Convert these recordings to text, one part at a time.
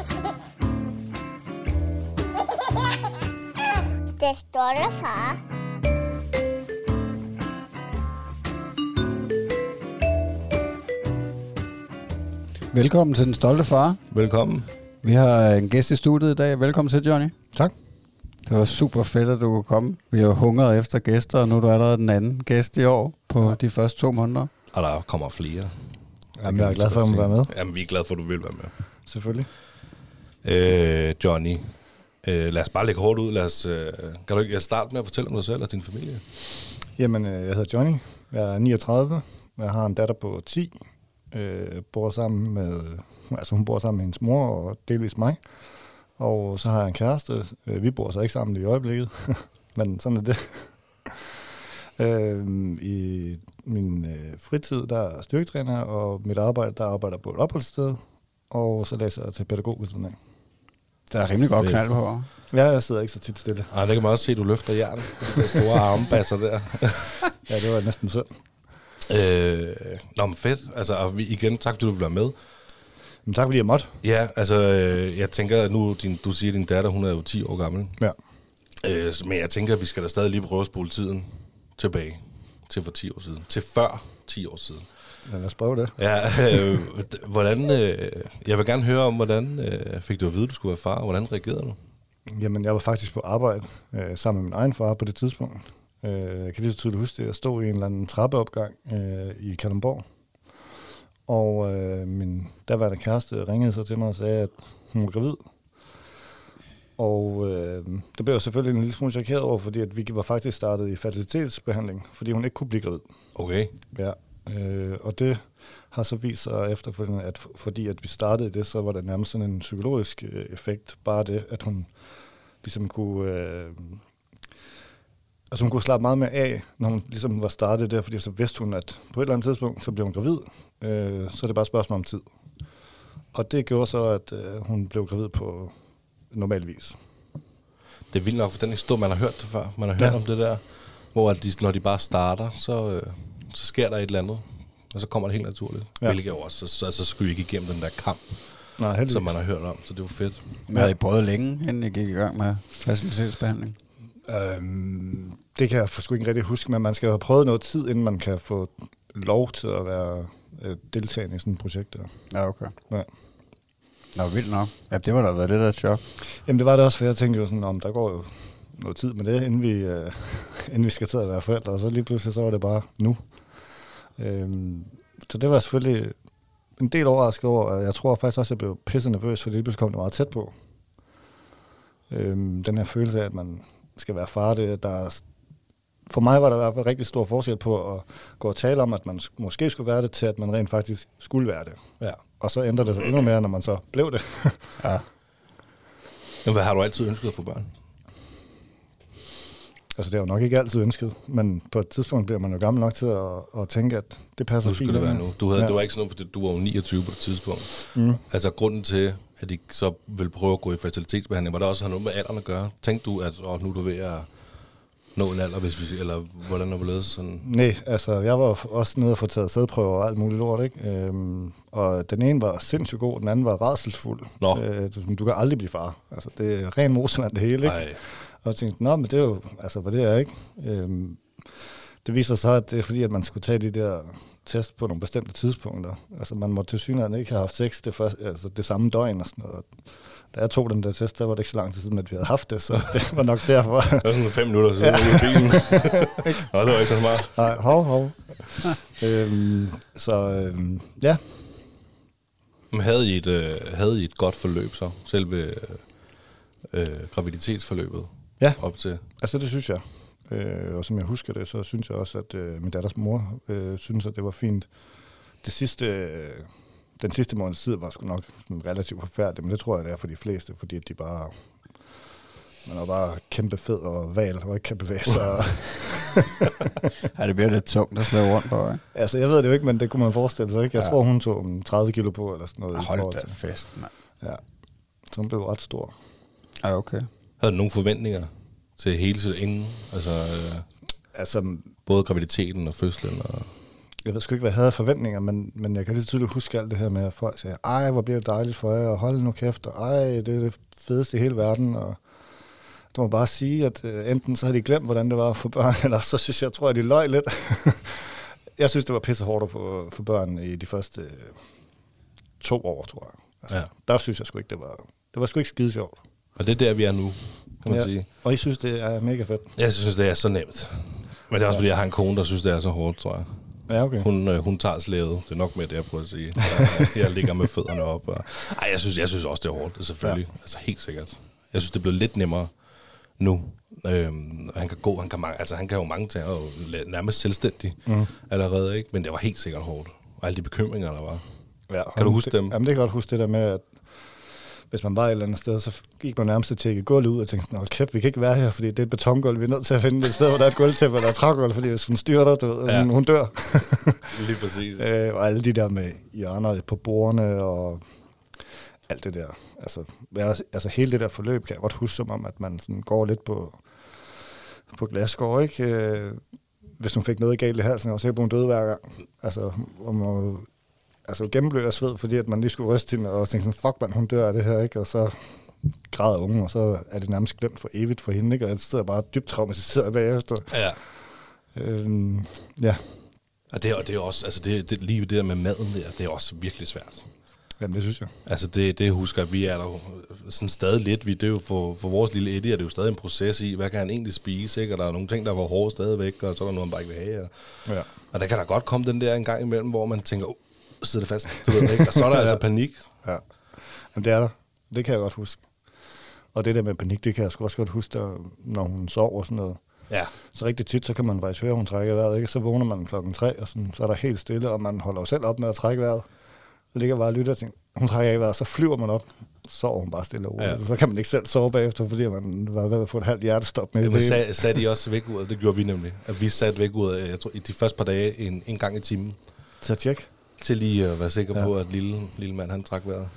Det stolte far. Velkommen til Den Stolte Far. Velkommen. Vi har en gæst i studiet i dag. Velkommen til, Johnny. Tak. Det var super fedt, at du kunne komme. Vi har hungret efter gæster, og nu er du allerede den anden gæst i år på de første to måneder. Og der kommer flere. Jamen, jeg er glad for, at hun vil være med. Jamen, vi er glade for, at du vil være med. Selvfølgelig. Øh, Johnny, øh, lad os bare lægge hårdt ud. Lad os, øh, kan du ikke starte med at fortælle om dig selv og din familie? Jamen, øh, jeg hedder Johnny. Jeg er 39. Jeg har en datter på 10. Øh, bor sammen med, altså hun bor sammen med hendes mor og delvis mig. Og så har jeg en kæreste. Øh, vi bor så ikke sammen i øjeblikket, men sådan er det. øh, I min øh, fritid, der er styrketræner, og mit arbejde, der arbejder på et opholdssted. Og så læser jeg til pædagog ved siden af. Der er rimelig godt knald på. Ja, jeg sidder ikke så tit stille. Ej, det kan man også se, at du løfter jern. De store armbasser der. Ja, det var næsten synd. øh, nå, men fedt. Altså, og vi, igen, tak fordi du vil være med. Men tak fordi jeg måtte. Ja, altså, øh, jeg tænker, at nu, din, du siger, at din datter, hun er jo 10 år gammel. Ja. Øh, men jeg tænker, at vi skal da stadig lige prøve at spole tiden tilbage til for 10 år siden. Til før 10 år siden. Ja, lad os prøve det. Ja, øh, hvordan, øh, jeg vil gerne høre om, hvordan øh, fik du at vide, at du skulle være far, og hvordan reagerede du? Jamen, jeg var faktisk på arbejde øh, sammen med min egen far på det tidspunkt. Øh, jeg kan lige så tydeligt huske det. Jeg stod i en eller anden trappeopgang øh, i Kalundborg. Og øh, min daværende kæreste ringede så til mig og sagde, at hun var gravid. Og øh, det blev jeg selvfølgelig en lille smule chokeret over, fordi at vi var faktisk startet i fertilitetsbehandling, fordi hun ikke kunne blive gravid. Okay. Ja, øh, og det har så vist sig efterfølgende, at for- fordi at vi startede det, så var det nærmest sådan en psykologisk øh, effekt. Bare det, at hun ligesom kunne... Øh, altså hun kunne slappe meget mere af, når hun ligesom var startet der, fordi så vidste hun, at på et eller andet tidspunkt, så blev hun gravid. Øh, så er det bare et spørgsmål om tid. Og det gjorde så, at øh, hun blev gravid på normal vis. Det er vildt nok, for den historie, man har hørt det før. Man har hørt Ja. om det der, hvor at de, når de bare starter, så, øh, så sker der et eller andet. Og så kommer det helt naturligt. Ja. Hvilket jo også, så, altså, så skulle I ikke igennem den der kamp, Nej, heldigvis. som man har hørt om. Så det var fedt. Men havde I prøvet længe, inden I gik i gang med facilitetsbehandling? Øhm, det kan jeg for sgu ikke rigtig huske, men man skal have prøvet noget tid, inden man kan få lov til at være øh, deltagende i sådan et projekt der. Ja, okay. Ja. Nå, vildt nok. Ja, det var da været lidt af et chok. Jamen det var det også, for jeg tænkte jo sådan, om der går jo noget tid med det, inden vi, øh, inden vi skal til at være forældre, og så lige pludselig så var det bare nu. Øhm, så det var selvfølgelig en del overrasket over, og jeg tror faktisk også, at jeg blev pisse nervøs, fordi lige pludselig kom det meget tæt på. Øhm, den her følelse af, at man skal være far, det, der er, for mig var der i hvert fald rigtig stor forskel på at gå og tale om, at man sk- måske skulle være det, til at man rent faktisk skulle være det. Ja. Og så ændrede det sig endnu mere, når man så blev det. Ja. Men hvad har du altid ønsket at få børn? Altså, det er jo nok ikke altid ønsket, men på et tidspunkt bliver man jo gammel nok til at, at tænke, at det passer Nu fint. skal det være nu. Du, havde, ja. det var ikke sådan noget, fordi du var jo 29 på det tidspunkt. Mm. Altså grunden til, at de så vil prøve at gå i fertilitetsbehandling, var der også noget med alderen at gøre? Tænkte du, at åh, nu er du ved at nå en alder, hvis vi, eller hvordan er det sådan? Nej, altså, jeg var også nede og få taget sædprøver og alt muligt lort, ikke? Øhm, og den ene var sindssygt god, den anden var rædselsfuld. Nå. Øh, du, du kan aldrig blive far. Altså, det er ren motorvand det hele, ikke? Nej. Og jeg tænkte, nå, men det er jo, altså, hvad det er, ikke? Øhm, det viser sig, at det er fordi, at man skulle tage de der test på nogle bestemte tidspunkter. Altså, man må til synligheden ikke have haft sex det, første, altså, det samme døgn og sådan noget. Da jeg tog den der test, der var det ikke så lang tid siden, at vi havde haft det, så det var nok derfor. Det var sådan fem minutter siden, ja. i bilen. Nå, det var ikke så smart. Nej, hov, hov. øhm, så øhm, ja, Men havde I et, øh, havde I et godt forløb så? Selve øh, øh, graviditetsforløbet Ja. op til? altså det synes jeg. Øh, og som jeg husker det, så synes jeg også, at øh, min datters mor øh, synes, at det var fint. Det sidste, øh, den sidste måneds tid var sgu nok sådan relativt forfærdelig, men det tror jeg, det er for de fleste, fordi at de bare... Man er bare kæmpe fed og val, og ikke kan bevæge sig. Ja, det bliver lidt tungt at slæve rundt på, ikke? altså, jeg ved det jo ikke, men det kunne man forestille sig, ikke? Jeg Ja. tror, hun tog en 30 kilo på, eller sådan noget. Hold da fest, mand. Ja. Så hun blev ret stor. Ja, okay. Havde du nogle forventninger til hele sit ingen? Altså øh, Altså, både graviditeten og fødslen? Og, jeg ved sgu ikke, hvad jeg havde forventninger, men, men jeg kan lige tydeligt huske alt det her med, at folk siger, ej, hvor bliver det dejligt for jer, og hold nu kæft, og ej, det er det fedeste i hele verden, og du må bare sige, at øh, enten så har de glemt, hvordan det var for børn, eller så synes jeg, tror jeg, de løg lidt. jeg synes, det var pisse hårdt for, for børn i de første øh, to år, tror jeg. Altså, ja. Der synes jeg sgu ikke, det var, det var sgu ikke skide sjovt. Og det er der, vi er nu, kan man Ja. sige. Og I synes, det er mega fedt. Jeg synes, det er så nemt. Men det er også, fordi jeg har en kone, der synes, det er så hårdt, tror jeg. Ja, okay. Hun, øh, hun tager slædet. Det er nok med det, jeg prøver at sige. Jeg, jeg ligger med fødderne op. Og, ej, jeg synes, jeg synes også, det er hårdt, selvfølgelig. Ja. Altså helt sikkert. Jeg synes, det er blevet lidt nemmere nu. Øhm, han kan gå, han kan, mange, altså, han kan jo mange ting, og nærmest selvstændig mm. allerede, ikke? Men det var helt sikkert hårdt. Og alle de bekymringer, der var. Ja, Kan du huske det, dem? Jamen, det kan jeg godt huske det der med, at hvis man var et eller andet sted, så gik man nærmest til at gulvet ud og tænkte hold kæft, vi kan ikke være her, fordi det er et betongulv, vi er nødt til at finde et sted, hvor der er et gulvtæppe eller et trægulv, fordi hvis hun styrter, du ved, Ja. ja. hun dør. Lige præcis. øh, og alle de der med hjørner på bordene og alt det der. Altså, altså hele det der forløb kan jeg godt huske som om, at man sådan går lidt på, på glasgård, ikke? Øh, hvis hun fik noget galt i halsen, og så på hun døde hver gang. Altså, om altså gennemblødt af sved, fordi at man lige skulle ryste hende, og tænke sådan, fuck man, hun dør af det her, ikke? Og så græder ungen, og så er det nærmest glemt for evigt for hende, ikke? Og jeg sidder bare dybt traumatiseret bagefter. Ja. Øhm, ja, Og det, og det er også, altså det, det, lige det der med maden der, det er også virkelig svært. jamen det synes jeg. Altså det, det husker vi er der jo sådan stadig lidt. Vi, det er jo for, for vores lille Eddie, er det jo stadig en proces i, hvad kan han egentlig spise, ikke? Og der er nogle ting, der var hårde stadigvæk, og så er der noget, han bare ikke vil have. Og, Ja. og der kan der godt komme den der en gang imellem, hvor man tænker, oh, sidder det fast, du ved, ikke? Og så er der altså panik. Ja, Jamen, det er der. Det kan jeg godt huske. Og det der med panik, det kan jeg sgu også godt huske, der, når hun sover og sådan noget. Ja. Så rigtig tit, så kan man faktisk høre, at hun trækker vejret, ikke? Så vågner man klokken tre, og sådan, så er der helt stille, og man holder jo selv op med at trække vejret. Så ligger bare og lytter og tænker, hun trækker ikke vejret, så flyver man op, så sover hun bare stille og roligt. Ja. Så kan man ikke selv sove bagefter, fordi man var ved at få et halvt hjertestop med det. sag, satte I også væk ud, det gjorde vi nemlig. At vi satte væk ud, jeg tror, i de første par dage en, en gang i timen, Så tjek. Til lige at være sikker Ja. på, at lille, lille mand, han trak vejret.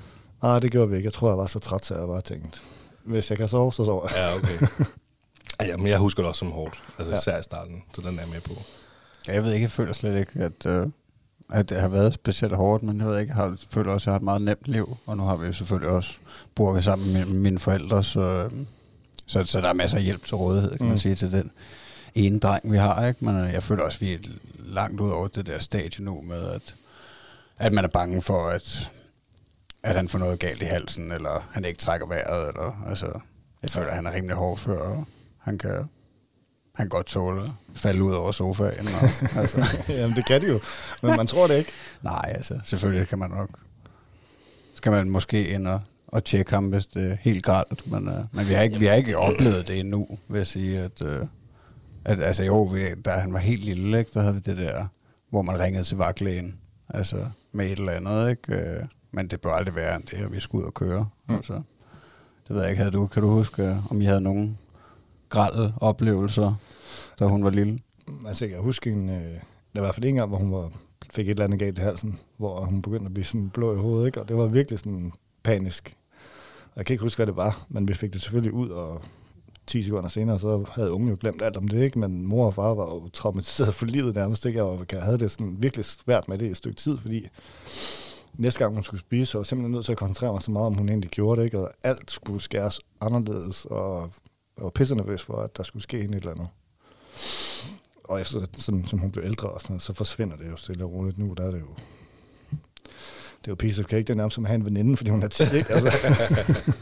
Ah, det gjorde vi ikke. Jeg tror, jeg var så træt, så jeg bare tænkte, hvis jeg kan sove, så sover jeg. Ja, okay. ja, men jeg husker det også som hårdt. Altså Ja. især i starten, så den er jeg med på. Jeg ved ikke, jeg føler slet ikke, at, øh, at det har været specielt hårdt, men jeg ved ikke, jeg har, føler også, at jeg har et meget nemt liv, og nu har vi jo selvfølgelig også, bor vi sammen med mine forældre, så, øh, så, så der er masser af hjælp til rådighed, kan mm. man sige, til den ene dreng, vi har, ikke? Men øh, jeg føler også, at vi er langt ud over det der stadie nu med, at, at man er bange for, at, at han får noget galt i halsen, eller han ikke trækker vejret, eller, altså, jeg føler, at han er rimelig hård før, og han kan, han kan godt tåle at falde ud over sofaen. Og, altså, Jamen, det kan de jo. Men man tror det ikke. nej, altså, selvfølgelig kan man nok, skal man måske ind og, og tjekke ham, hvis det er helt galt. Men, uh, men vi, har ikke, vi har ikke oplevet det endnu, vil jeg sige. At, uh, at, altså jo, vi, da han var helt lille, ikke, der havde vi det der, hvor man ringede til vagtlægen, altså med et eller andet, ikke? Øh, men det bør aldrig være end det, at vi skulle ud og køre. Mm. Altså, det ved jeg ikke, havde du, kan du huske, øh, om I havde nogen grælde oplevelser, da hun var lille? Altså, jeg kan huske en, øh, der var i hvert fald en gang, hvor hun var, fik et eller andet galt i halsen, hvor hun begyndte at blive sådan blå i hovedet, ikke? og det var virkelig sådan panisk. Jeg kan ikke huske, hvad det var, men vi fik det selvfølgelig ud, og 10 sekunder senere, så havde ungen jo glemt alt om det, ikke? Men mor og far var jo traumatiseret for livet nærmest, ikke? Og jeg havde det sådan virkelig svært med det i et stykke tid, fordi næste gang hun skulle spise, så var jeg simpelthen nødt til at koncentrere mig så meget, om hun egentlig gjorde det, ikke? Og alt skulle skæres anderledes, og jeg var pisse nervøs for, at der skulle ske en et eller andet. Og efter, sådan, som hun blev ældre og sådan noget, så forsvinder det jo stille og roligt nu. Der er det jo... Det jo piece of cake. Det er nærmest som at have en veninde, fordi hun er 10, ikke? Altså,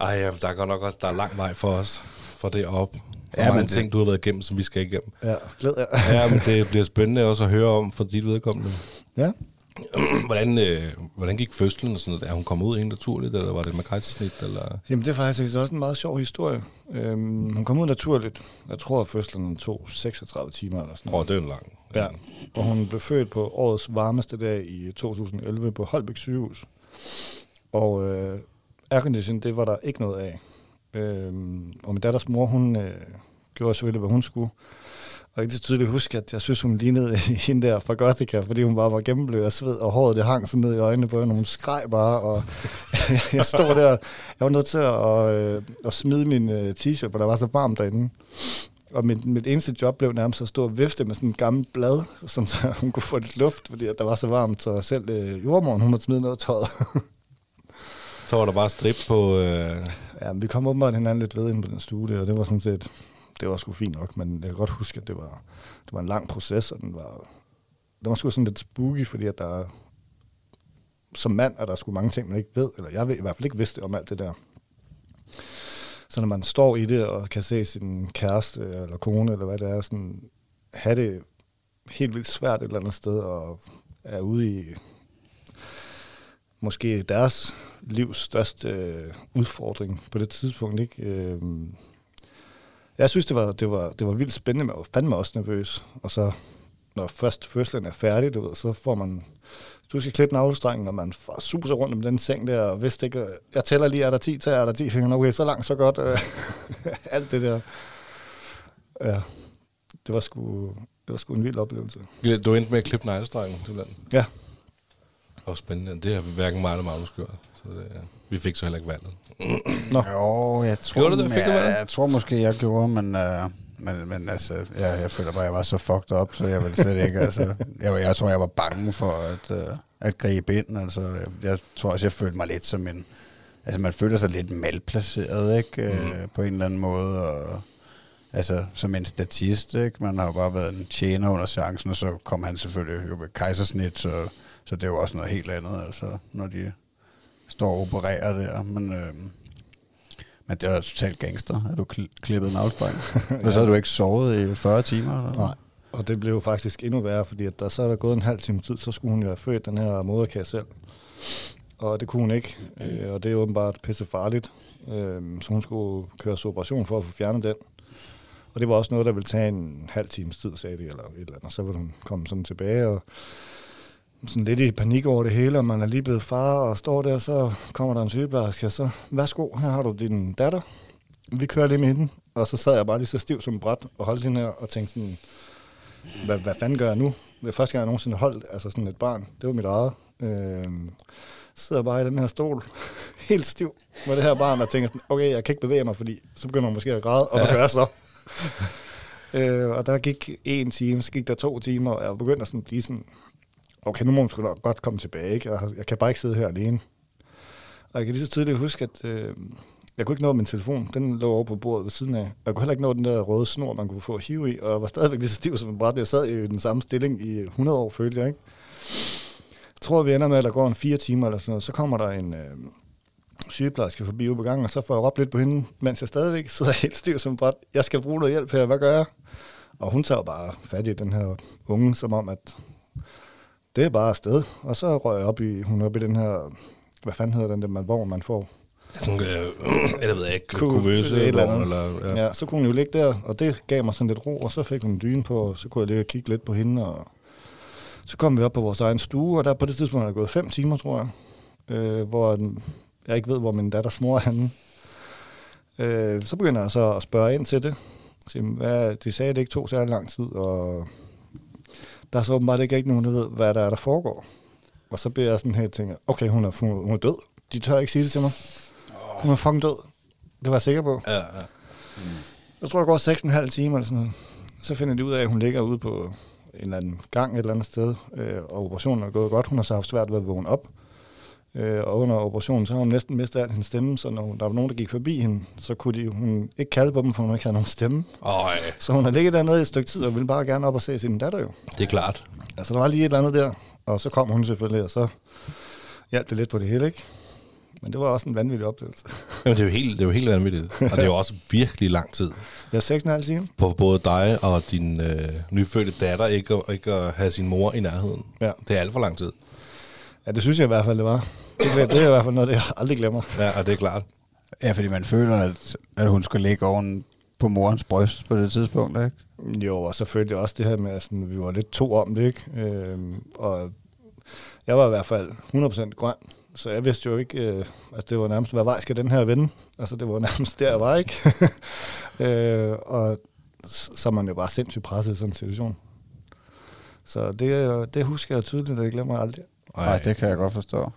Ej, ja, der er godt nok også, der er lang vej for os, for det op. Ja, Ja, mange det- ting, du har været igennem, som vi skal igennem. ja, glæd jer. Ja, men det bliver spændende også at høre om for dit vedkommende. Ja. hvordan, øh, hvordan gik fødslen sådan? Er hun kommet ud helt naturligt, eller var det med kejsersnit? Eller? Jamen, det er faktisk også en meget sjov historie. Øhm, hun kom ud naturligt. Jeg tror, at fødslen tog 36 timer eller sådan Åh, noget. oh, det er lang. Ja. Og hun blev født på årets varmeste dag i 2011 på Holbæk sygehus. Og øh, aircondition, det var der ikke noget af. Øhm, og min datters mor, hun øh, gjorde selvfølgelig, hvad hun skulle. Og jeg kan tydeligt huske, at jeg synes, hun lignede hende der fra Gothica, fordi hun bare var gennemblød af sved, og håret det hang sådan ned i øjnene på hende, og hun skreg bare, og jeg stod der, jeg var nødt til at, øh, at smide min øh, t-shirt, for der var så varmt derinde. Og mit, mit eneste job blev nærmest at stå og vifte med sådan en gammel blad, sådan så hun kunne få lidt luft, fordi der var så varmt, så selv øh, jordmoren, hun måtte smide noget tøjet. Så var der bare strip på... Øh, ja, vi kom åbenbart hinanden lidt ved ind på den studie, og det var sådan set, det var sgu fint nok, men jeg kan godt huske, at det var, det var en lang proces, og den var, den var sgu sådan lidt spooky, fordi at der som mand er der sgu mange ting, man ikke ved, eller jeg ved, i hvert fald ikke vidste om alt det der. Så når man står i det og kan se sin kæreste eller kone, eller hvad det er, sådan, have det helt vildt svært et eller andet sted, og er ude i måske deres livs største øh, udfordring på det tidspunkt. Ikke? Øh, jeg synes, det var, det, var, det var vildt spændende, men jeg var fandme også nervøs. Og så, når først fødslen er færdig, du ved, så får man du skal klippe navlestrengen, og man får super rundt om den seng der, og vidste ikke, jeg tæller lige, er der 10 til, er der 10 fingre, okay, så langt, så godt, alt det der. Ja, det var sgu, det var sgu en vild oplevelse. Du endte med at klippe neglestrengen, simpelthen? Ja. Og spændende. Det har hverken mig eller Magnus gjort. Så det, ja. Vi fik så heller ikke valget. Nå. Jo, jeg tror, Gjorde du det? Fik du valget? jeg tror måske, jeg gjorde, men... Uh, men, men altså, jeg, jeg føler bare, at jeg var så fucked up, så jeg ville slet ikke, altså, jeg, jeg tror, jeg var bange for at, uh, at gribe ind, altså, jeg, jeg tror også, jeg følte mig lidt som en, altså, man føler sig lidt malplaceret, ikke, mm. uh, på en eller anden måde, og altså, som en statist, ikke, man har jo bare været en tjener under chancen, og så kom han selvfølgelig jo med kejsersnit, så, så det er jo også noget helt andet, altså, når de står og opererer der, men... Øh, men det var totalt gangster, at du kl- klippede en afspejling. Og så har du ikke sovet i 40 timer? Eller? Nej, og det blev faktisk endnu værre, fordi at der så er der gået en halv time tid, så skulle hun jo have født den her moderkage selv. Og det kunne hun ikke, øh, og det er åbenbart pisse farligt. Øh, så hun skulle køre operation for at få fjernet den. Og det var også noget, der ville tage en halv times tid, sagde de, eller et eller andet. Og så ville hun komme sådan tilbage, og sådan lidt i panik over det hele, og man er lige blevet far og står der, så kommer der en sygeplejerske, og så, værsgo, her har du din datter. Vi kører lige med hende. Og så sad jeg bare lige så stiv som bræt og holdt hende her og tænkte sådan, hvad, hvad fanden gør jeg nu? Det er første gang, jeg nogensinde holdt altså sådan et barn. Det var mit eget. Øh, sidder bare i den her stol, helt stiv med det her barn, og tænker sådan, okay, jeg kan ikke bevæge mig, fordi så begynder man måske at græde, og hvad gør jeg så? øh, og der gik en time, så gik der to timer, og jeg begyndte at sådan blive sådan, okay, nu må man sgu godt komme tilbage, ikke? Jeg, jeg kan bare ikke sidde her alene. Og jeg kan lige så tydeligt huske, at øh, jeg kunne ikke nå min telefon. Den lå over på bordet ved siden af. Jeg kunne heller ikke nå den der røde snor, man kunne få hive i, og jeg var stadigvæk lige så stiv som en bræt. Jeg sad i den samme stilling i 100 år, følte jeg, ikke? Jeg tror, vi ender med, at der går en fire timer eller sådan noget. Så kommer der en øh, sygeplejerske forbi ude på gangen, og så får jeg råbt lidt på hende, mens jeg stadigvæk sidder helt stiv som en bræt. Jeg skal bruge noget hjælp her, hvad gør jeg? Og hun tager bare fat i den her unge, som om, at det er bare afsted. Og så røg jeg op i, hun op i den her, hvad fanden hedder den der, man, hvor man får Sådan, øh, jeg ved ikke, Ku- kuvøse et eller andet. eller, ja. Ja. så kunne hun jo ligge der, og det gav mig sådan lidt ro, og så fik hun en dyne på, og så kunne jeg lige kigge lidt på hende, og så kom vi op på vores egen stue, og der på det tidspunkt er der gået fem timer, tror jeg, øh, hvor jeg ikke ved, hvor min datters mor er henne. Øh, så begynder jeg så at spørge ind til det. Hvad, de sagde, at det ikke tog særlig lang tid, og der er så åbenbart ikke rigtig nogen, der ved, hvad der er, der foregår. Og så bliver jeg sådan her og tænker, okay, hun er, hun er død. De tør ikke sige det til mig. Hun er fucking død. Det var jeg sikker på. Ja, ja. Jeg tror, der går 6,5 timer eller sådan noget. Så finder de ud af, at hun ligger ude på en eller anden gang et eller andet sted, øh, og operationen er gået godt. Hun har så haft svært ved at vågne op. Øh, og under operationen, så har hun næsten mistet al hendes stemme, så når der var nogen, der gik forbi hende, så kunne de, hun ikke kalde på dem, for hun ikke havde nogen stemme. Øj, Så hun har ligget dernede i et stykke tid, og ville bare gerne op og se sin datter jo. det er klart. Altså, der var lige et eller andet der, og så kom hun selvfølgelig, og så hjalp det lidt på det hele, ikke? Men det var også en vanvittig oplevelse. Jamen, det er jo helt, det er jo helt vanvittigt. Og det er jo også virkelig lang tid er 6,5 timer. for både dig og din øh, nyfødte datter ikke, at- ikke at have sin mor i nærheden. Ja. Det er alt for lang tid. Ja, det synes jeg i hvert fald, det var. Det, det er i hvert fald noget, jeg aldrig glemmer. Ja, og det er klart. Ja, fordi man føler, at, at hun skal ligge oven på morens bryst på det tidspunkt, ikke? Jo, og så følte jeg også det her med, at sådan, vi var lidt to om det, ikke? Øhm, og jeg var i hvert fald 100% grøn, så jeg vidste jo ikke, øh, altså det var nærmest, hvad vej skal den her vende? Altså det var nærmest der, jeg var, ikke? øh, og så er man jo bare sindssygt presset i sådan en situation. Så det, øh, det husker jeg tydeligt, og det glemmer jeg aldrig. Nej, det kan jeg godt forstå.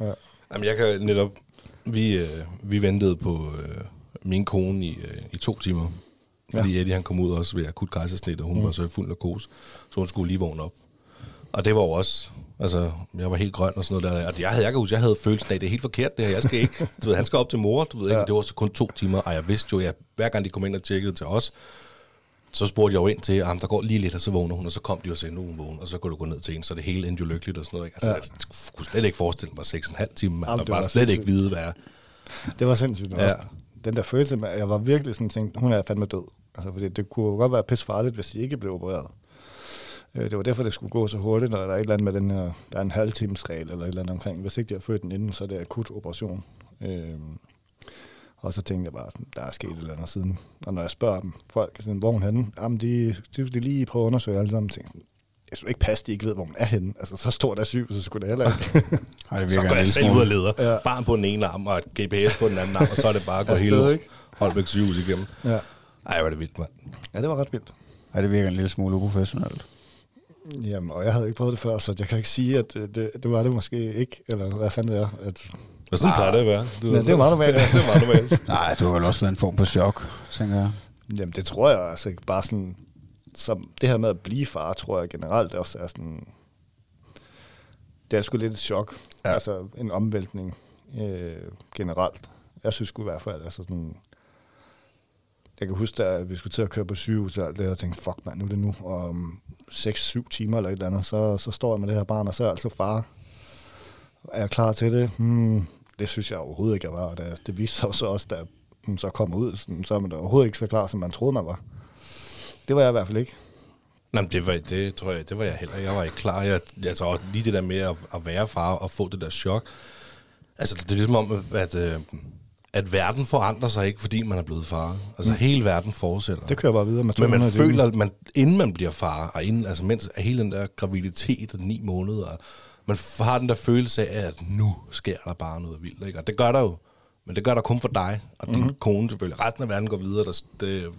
Jamen, jeg kan netop... Vi, øh, vi ventede på øh, min kone i, øh, i to timer. Fordi ja. Eddie han kom ud også ved akut kejsersnit, og hun mm. var så fuld narkose. Så hun skulle lige vågne op. Og det var jo også, altså, jeg var helt grøn og sådan noget der. Og jeg havde, jeg kan huske, jeg havde følelsen af, det er helt forkert det her, jeg skal ikke. Du ved, han skal op til mor, du ved ikke, ja. det var så kun to timer, og jeg vidste jo, at hver gang de kom ind og tjekkede til os, så spurgte jeg jo ind til, at der går lige lidt, og så vågner hun, og så kom de og sagde, nu hun vågen, og så kunne du gå ned til en, så det hele endte jo lykkeligt og sådan noget. Ikke? Altså, ja. jeg kunne slet ikke forestille mig 6,5 timer, og bare slet sindssygt. ikke vide, hvad jeg... Det var sindssygt ja. også. Den der følelse med, jeg var virkelig sådan tænkt, hun er fandme død. Altså, fordi det kunne godt være pisse farligt, hvis de ikke blev opereret. Øh, det var derfor, det skulle gå så hurtigt, når der er et eller andet med den her, der er en halv times regel eller et eller andet omkring. Hvis ikke de har født den inden, så er det akut operation. Øh, og så tænkte jeg bare, der er sket et eller andet siden. Og når jeg spørger dem, folk, sådan, hvor hun er henne, jamen de, de, de lige prøver at undersøge alle sammen, tænkte jeg synes ikke passe, de ikke ved, hvor hun er henne. Altså, så stort er syg, så skulle det heller ikke. Ej, det så går jeg selv ud og leder. Ja. Barn på den ene arm og et GPS på den anden arm, og så er det bare at gå hele ikke? Holbæk sygehus igennem. Ja. Ej, var det vildt, mand. Ja, det var ret vildt. Ej, det virker en lille smule uprofessionelt. Jamen, og jeg havde ikke prøvet det før, så jeg kan ikke sige, at det, det var det måske ikke, eller hvad fanden det er. At, hvad sådan plejer det at være? Du ja, det er meget normalt. Ja, det er meget normalt. Nej, du har vel også en form for chok, tænker jeg. Jamen, det tror jeg altså ikke. Bare sådan, som det her med at blive far, tror jeg generelt også er sådan, det er sgu lidt et chok. Ja. Altså en omvæltning øh, generelt. Jeg synes sgu i hvert fald, altså sådan, jeg kan huske, at vi skulle til at køre på sygehus og alt det, og jeg tænkte, fuck mand, nu er det nu. Og om 6-7 timer eller et eller andet, så, så står jeg med det her barn, og så er jeg altså far. Er jeg klar til det? Hmm, det synes jeg overhovedet ikke, jeg var. Og det, det viste sig så også, da hun så kom ud, sådan, så er man da overhovedet ikke så klar, som man troede, man var. Det var jeg i hvert fald ikke. Nej, det, var, det tror jeg, det var jeg heller Jeg var ikke klar. Jeg, jeg tror lige det der med at, at være far og få det der chok. Altså, det er ligesom om, at, øh, at verden forandrer sig ikke, fordi man er blevet far. Altså, mm. hele verden fortsætter. Det kører bare videre med Men man føler, at man, inden man bliver far, og inden, altså mens hele den der graviditet og ni måneder, man har den der følelse af, at nu sker der bare noget vildt. Ikke? Og det gør der jo. Men det gør der kun for dig, og din mm-hmm. kone selvfølgelig. Resten af verden går videre. Der, det,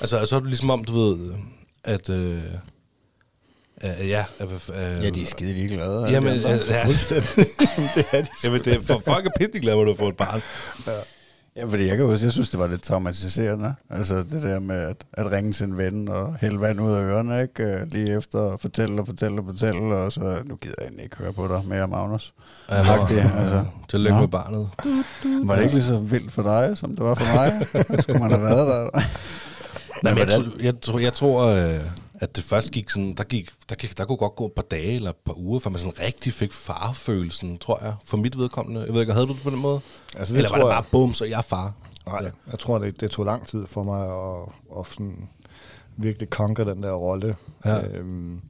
altså, så er det ligesom om, du ved, at... Øh, Uh, ja, uh, uh, ja, de er skide ligeglade. Jamen, uh, ja. det er de Jamen, det er, for folk er pisse glade, når du får et barn. Ja. Ja, fordi jeg kan huske, jeg synes, det var lidt traumatiserende. Altså det der med at, at ringe til en ven og hælde vand ud af ørerne, ikke? Uh, lige efter at fortælle og fortælle og fortælle, og så, nu gider jeg ikke høre på dig mere, Magnus. Ja, nok det. Altså. Tillykke med barnet. Var det ikke lige så vildt for dig, som det var for mig? Skulle man have været der? Nej, men jeg, tror, jeg, tror, jeg tror, øh, at det først gik sådan, der, gik, der, gik, der kunne godt gå et par dage eller et par uger, før man sådan rigtig fik farfølelsen, tror jeg, for mit vedkommende. Jeg ved ikke, havde du det på den måde? Altså, det eller var det bare jeg, bum, så jeg er far? Nej, ja. jeg tror, det, det tog lang tid for mig at, at sådan virkelig konke den der rolle. Ja. Øhm,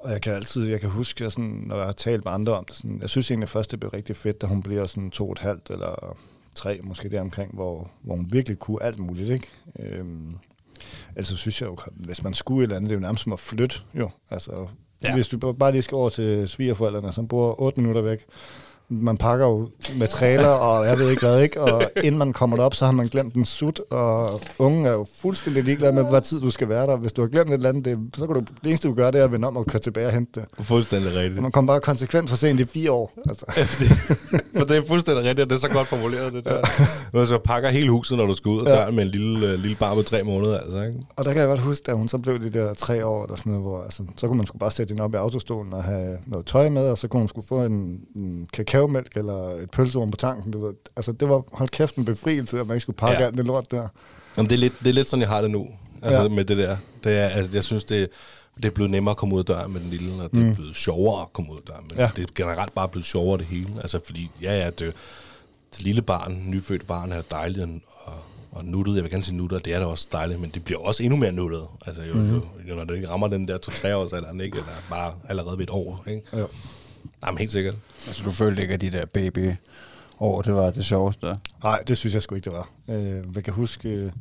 og jeg kan altid, jeg kan huske, sådan, når jeg har talt med andre om det, sådan, jeg synes egentlig først, det blev rigtig fedt, da hun bliver sådan to og et halvt eller tre, måske deromkring, hvor, hvor hun virkelig kunne alt muligt, ikke? Øhm, altså synes jeg jo, hvis man skulle et eller andet, det er jo nærmest som at flytte, jo. Altså, ja. hvis du bare lige skal over til svigerforældrene, som bor 8 minutter væk, man pakker jo med trailer, og jeg ved ikke hvad, ikke? Og inden man kommer derop, så har man glemt en sut, og ungen er jo fuldstændig ligeglad med, hvad tid du skal være der. Hvis du har glemt et eller andet, det, så kan du, det eneste, du gør, det er at vende om og køre tilbage og hente det. Fuldstændig rigtigt. Og man kommer bare konsekvent for sent i fire år. Altså. for det er fuldstændig rigtigt, og det er så godt formuleret, det der. Ja. så pakker hele huset, når du skal ud og ja. med en lille, uh, lille barn på tre måneder. Altså, ikke? Og der kan jeg godt huske, at hun så blev de der tre år, eller sådan noget, hvor altså, så kunne man sgu bare sætte hende op i autostolen og have noget tøj med, og så kunne hun skulle få en, en kakaomælk eller et pølseorm på tanken, du ved. Altså, det var, hold kæft, en befrielse, at man ikke skulle pakke ja. alt det lort der. Jamen, det er lidt, det er lidt sådan, jeg har det nu. Altså, ja. med det der. Det er, altså, jeg synes, det, det er blevet nemmere at komme ud af døren med den lille, og det mm. er blevet sjovere at komme ud af døren med ja. Det er generelt bare blevet sjovere det hele. Altså, fordi, ja, ja, det, det lille barn, nyfødte barn, er dejligt og, og nuttet. Jeg vil gerne sige nuttet, det er da også dejligt, men det bliver også endnu mere nuttet. Altså, jo, mm. jo, jo, når det ikke rammer den der to-tre års alderen, ikke? Eller bare allerede ved et år, ikke? Ja. Jamen, helt sikkert. Altså, du følte ikke, at de der baby år, det var det sjoveste? Nej, det synes jeg sgu ikke, det var. Øh, jeg kan huske... Øh,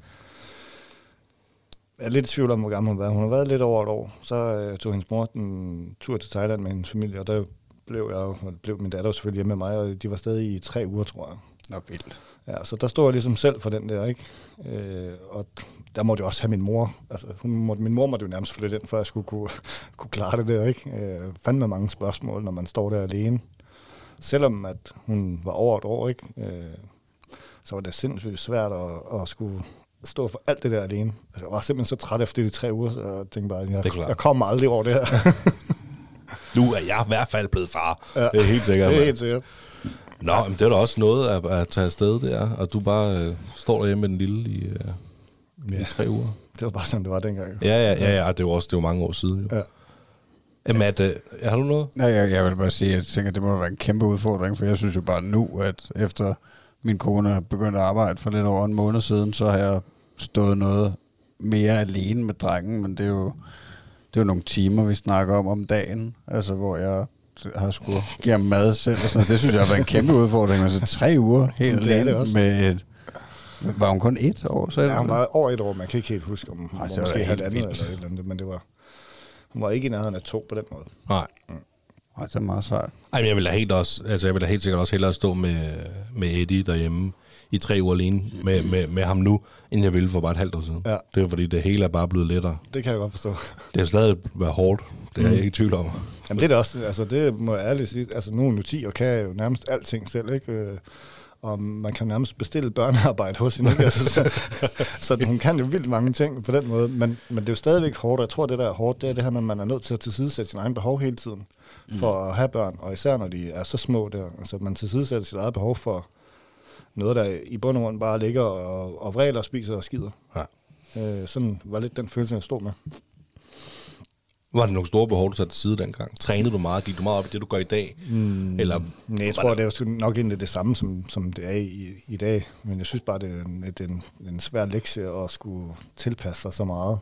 jeg er lidt i tvivl om, hvor gammel hun var. Hun har været lidt over et år. Så øh, tog hendes mor en tur til Thailand med hendes familie, og der blev jeg og blev min datter selvfølgelig hjemme med mig, og de var stadig i tre uger, tror jeg. Nå, vildt. Ja, så der stod jeg ligesom selv for den der, ikke? Øh, og der måtte jeg også have min mor. Altså, hun måtte, min mor måtte jo nærmest flytte ind, før jeg skulle kunne, kunne klare det der, ikke? Øh, fandme mange spørgsmål, når man står der alene. Selvom at hun var over et år, ikke? Øh, så var det sindssygt svært at, at skulle stå for alt det der alene. Altså, jeg var simpelthen så træt efter de tre uger, så jeg tænkte bare, jeg, jeg kommer aldrig over det her. Nu er jeg i hvert fald blevet far. Ja. Det er helt sikkert. det er helt sikkert. Nå, men det er da også noget at, at tage afsted der, og du bare øh, står derhjemme med den lille i, øh, Ja. i tre uger. Det var bare sådan, det var dengang. Ja, ja, ja, ja, og det er jo også det er jo mange år siden. Jo. Ja. Ja. Matt, øh, har du noget? Nej, jeg, jeg vil bare sige, at jeg tænker, at det må være en kæmpe udfordring, for jeg synes jo bare nu, at efter min kone er begyndt at arbejde for lidt over en måned siden, så har jeg stået noget mere alene med drengen, men det er jo, det er jo nogle timer, vi snakker om om dagen, altså hvor jeg har skulle give ham mad selv og sådan noget. Det synes jeg har været en kæmpe udfordring. Altså tre uger helt alene med et, var hun kun et år selv? Ja, hun var over et år, man kan ikke helt huske, om hun Nej, var så måske halvandet eller et eller andet, men det var, hun var ikke i nærheden af to på den måde. Nej. Ej, det er meget sejt. Ej, men jeg vil da helt, også, altså jeg vil da helt sikkert også hellere stå med, med Eddie derhjemme i tre uger alene med, med, med ham nu, end jeg ville for bare et halvt år siden. Ja. Det er fordi, det hele er bare blevet lettere. Det kan jeg godt forstå. Det har stadig været hårdt. Det er jeg ikke i tvivl om. Jamen det er det også, altså det må jeg ærligt sige, altså nu er nu 10 og kan jo nærmest alting selv, ikke? Og man kan nærmest bestille børnearbejde hos hende, ikke? Altså, så, så hun kan jo vildt mange ting på den måde, men, men det er jo stadigvæk hårdt, og jeg tror, det der er hårdt, det er det her med, at man er nødt til at tilsidesætte sin egen behov hele tiden, for at have børn, og især når de er så små der, altså man tilsidesætter sit eget behov for noget, der i bund og grund bare ligger og, og vræler og spiser og skider. Ja. Øh, sådan var lidt den følelse, jeg stod med. Var det nogle store behov, du satte til side dengang? Trænede du meget? Gik du meget op i det, du gør i dag? Mm. Eller Nej, jeg tror, det er jo sgu nok egentlig det samme, som, som det er i, i dag. Men jeg synes bare, det er en, det er en, en svær lektie at skulle tilpasse sig så meget.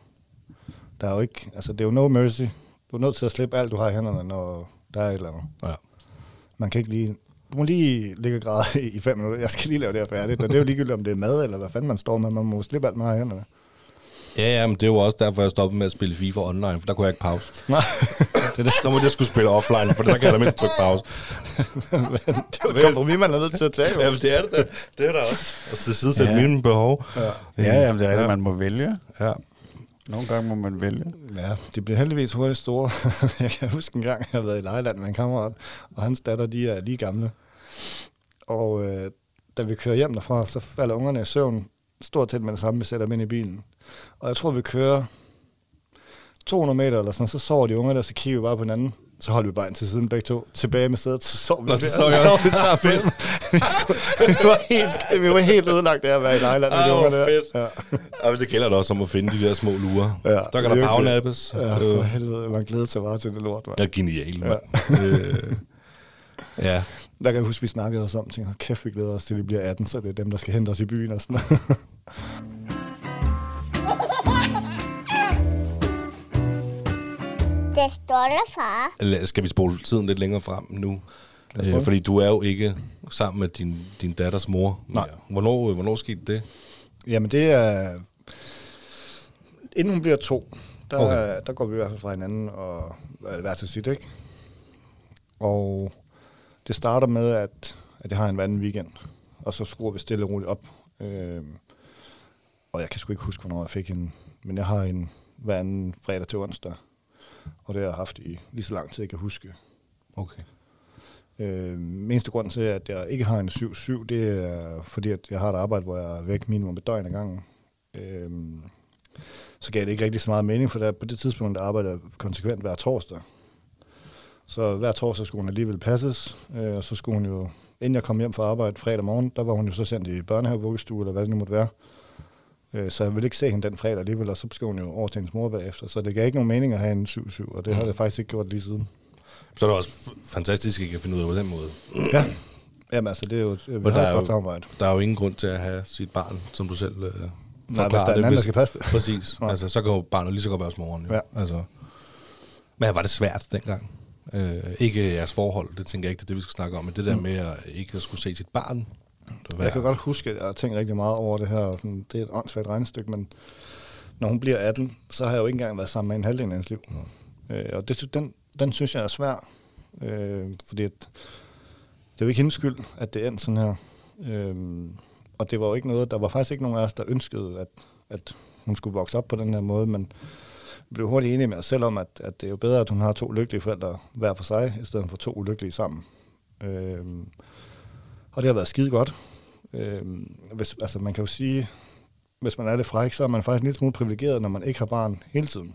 Der er jo ikke, altså det er jo no mercy. Du er nødt til at slippe alt, du har i hænderne, når der er et eller andet. Ja. Man kan ikke lige, du må lige ligge og græde i fem minutter. Jeg skal lige lave det her færdigt. Og det er jo ligegyldigt, om det er mad, eller hvad fanden man står med. Man må slippe alt, man har i hænderne. Ja, ja, men det jo også derfor, jeg stoppede med at spille FIFA online, for der kunne jeg ikke pause. Nej, det er det. Der må jeg skulle spille offline, for der kan jeg da mindst trykke pause. det er jo et kompromis, man er nødt til at tage. jo. Ja, men det er det da. Det er der også. Og så sidde Ja. mine behov. Ja. Ja, jamen, det er det, Ja. man må vælge. Ja. Nogle gange må man vælge. Ja, de bliver heldigvis hurtigt store. jeg kan huske en gang, jeg har været i Lejland med en kammerat, og hans datter, de er lige gamle. Og øh, da vi kører hjem derfra, så falder ungerne i søvn stort set med det samme, vi sætter dem ind i bilen. Og jeg tror, vi kører 200 meter eller sådan, så sover de unger der, så kigger vi bare på hinanden. Så holder vi bare ind til siden begge to, tilbage med sædet, så sov vi Nå, så så, sov sov vi sammen. vi, var helt, vi var helt ødelagt af at være i Lejland med de unger der. fedt. Ja. Ja, men det gælder da også om at finde de der små lurer. Ja, der kan der powernappes. Ja, for helvede, man glæder sig bare til det lort, man. Det er genialt, Ja. Øh, ja. Der kan jeg huske, vi snakkede os om, tænkte, "Hold kæft, vi glæder os til, at de bliver 18, så det er dem, der skal hente os i byen og sådan noget. Det står der, far. Eller Skal vi spole tiden lidt længere frem nu? Øh, fordi du er jo ikke sammen med din, din datters mor. Nej. mere. Hvornår, hvornår skete det? Jamen det er... Inden hun bliver to, der, Okay. der går vi i hvert fald fra hinanden og øh, hver til sit, ikke? Og det starter med, at, at jeg har en hver anden weekend, og så skruer vi stille og roligt op. Øhm, og jeg kan sgu ikke huske, hvornår jeg fik hende, men jeg har en hver anden fredag til onsdag, og det har jeg haft i lige så lang tid, jeg kan huske. Okay. Øh, eneste grund til, at jeg ikke har en 7-7, det er fordi, at jeg har et arbejde, hvor jeg er væk minimum et døgn ad gangen. Øh, så gav det ikke rigtig så meget mening, for der, på det tidspunkt, der arbejder jeg konsekvent hver torsdag. Så hver torsdag skulle hun alligevel passes, øh, og så skulle hun jo, inden jeg kom hjem fra arbejde fredag morgen, der var hun jo så sendt i børnehave, vuggestue, eller hvad det nu måtte være. Øh, så jeg ville ikke se hende den fredag alligevel, og så skulle hun jo over til hendes mor bagefter. Så det gav ikke nogen mening at have en 7-7, og det har jeg faktisk ikke gjort lige siden. Så er det også fantastisk, at I kan finde ud af det på den måde. Ja. Jamen altså, det er jo, vi der har et godt jo- samarbejde. Der er jo ingen grund til at have sit barn, som du selv øh, hvis forklarer der er en anden, der skal passe det. Præcis. Nej. altså, så kan jo barnet lige så godt være hos moren. Jo. Ja. Altså. Men var det svært dengang? Øh, ikke jeres forhold, det tænker jeg ikke, det er det, vi skal snakke om, men det der med at ikke at skulle se sit barn. Var Jeg kan godt huske, at jeg har tænkt rigtig meget over det her. og Sådan, det er et åndssvagt regnestykke, men når hun bliver 18, så har jeg jo ikke engang været sammen med en halvdel af hendes liv. Øh, og det, den, den synes jeg er svær, øh, fordi at, det er jo ikke hendes skyld, at det endte sådan her. Øh, og det var jo ikke noget, der var faktisk ikke nogen af os, der ønskede, at, at hun skulle vokse op på den her måde, men blev hurtigt enige med os selv om, at, at det er jo bedre, at hun har to lykkelige forældre hver for sig, i stedet for to ulykkelige sammen. Øh, og det har været skide godt. Øh, hvis, altså man kan jo sige, hvis man er lidt fræk, så er man faktisk lille smule privilegeret, når man ikke har barn hele tiden.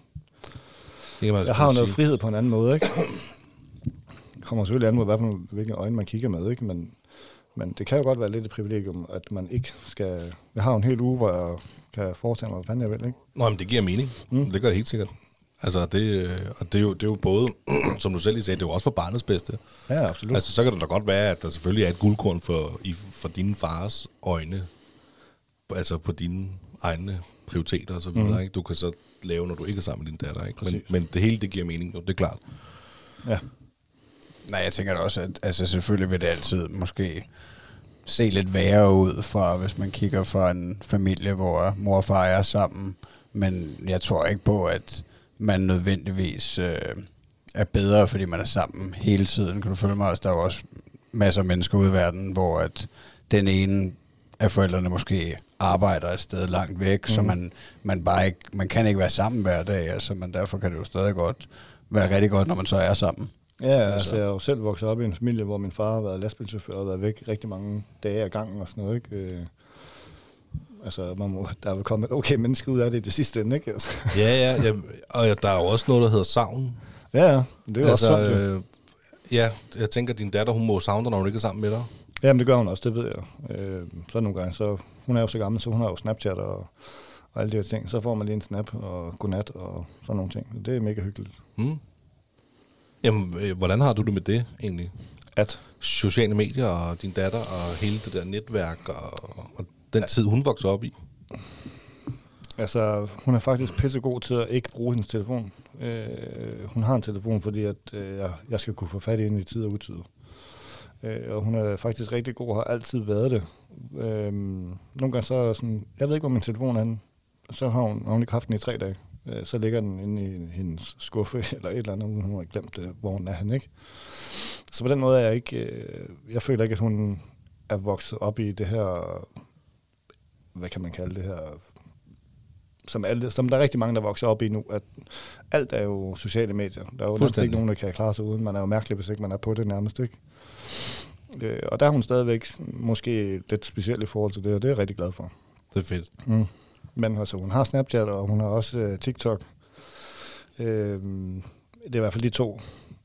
Det kan man Jeg har jo noget sige. frihed på en anden måde, ikke? Det kommer selvfølgelig an på, for, hvilke øjne man kigger med, ikke? Men, men det kan jo godt være lidt et privilegium, at man ikke skal... Jeg har jo en hel uge, hvor jeg kan foretage mig, hvad fanden jeg vil, ikke? Nå, men det giver mening. Mm. Det gør det helt sikkert. Altså, det, øh, og det er, jo, det er jo både, som du selv lige sagde, det er jo også for barnets bedste. Ja, absolut. Altså, så kan det da godt være, at der selvfølgelig er et guldkorn for, i, for dine fars øjne, altså på dine egne prioriteter og så videre, mm. ikke? Du kan så lave, når du ikke er sammen med din datter, ikke? Men, men det hele, det giver mening, jo, det er klart. Ja. Nej, jeg tænker da også, at altså, selvfølgelig vil det altid måske se lidt værre ud fra, hvis man kigger fra en familie, hvor mor og far er sammen. Men jeg tror ikke på, at man nødvendigvis øh, er bedre, fordi man er sammen hele tiden. Kan du følge mig? Altså, der er jo også masser af mennesker ude i verden, hvor at den ene af forældrene måske arbejder et sted langt væk, mm. så man, man bare ikke, man kan ikke være sammen hver dag, altså, men derfor kan det jo stadig godt være rigtig godt, når man så er sammen. Ja, altså, altså jeg er jo selv vokset op i en familie, hvor min far har været lastbilchauffør og været væk rigtig mange dage ad gangen og sådan noget, ikke? Øh, altså, man må, der er vel kommet et okay menneske ud af det i det sidste ende, ikke? Altså. Ja, ja, ja, og ja, der er jo også noget, der hedder savn. Ja, ja, det er jo altså, også jo. øh, ja, jeg tænker, at din datter, hun må savne dig, når hun ikke er sammen med dig. Jamen, det gør hun også, det ved jeg. Øh, så nogle gange, så hun er jo så gammel, så hun har jo Snapchat og, og alle de her ting. Så får man lige en snap og godnat og sådan nogle ting. Det er mega hyggeligt. Mm. Jamen, øh, hvordan har du det med det egentlig? At? Sociale medier og din datter og hele det der netværk og, og den tid, hun voksede op i. Altså, hun er faktisk pissegod til at ikke bruge hendes telefon. Øh, hun har en telefon, fordi at, øh, jeg, skal kunne få fat i hende i tid og utid. Øh, og hun er faktisk rigtig god og har altid været det. Øh, nogle gange så er jeg sådan, jeg ved ikke, hvor min telefon er henne. Så har hun, har hun ikke haft den i tre dage. Øh, så ligger den inde i hendes skuffe eller et eller andet, hun har glemt, øh, hvor hun er henne, ikke? Så på den måde er jeg ikke, øh, jeg føler ikke, at hun er vokset op i det her, hvad kan man kalde det her, som, alle, som der er rigtig mange, der vokser op i nu, at alt er jo sociale medier. Der er jo Fuldstændig. ikke nogen, der kan klare sig uden. Man er jo mærkelig, hvis ikke man er på det nærmest, ikke? Øh, og der er hun stadigvæk måske lidt speciel i forhold til det, og det er jeg rigtig glad for. Det er fedt. Mm. Men altså, hun har Snapchat, og hun har også øh, TikTok. Øh, det er i hvert fald de to,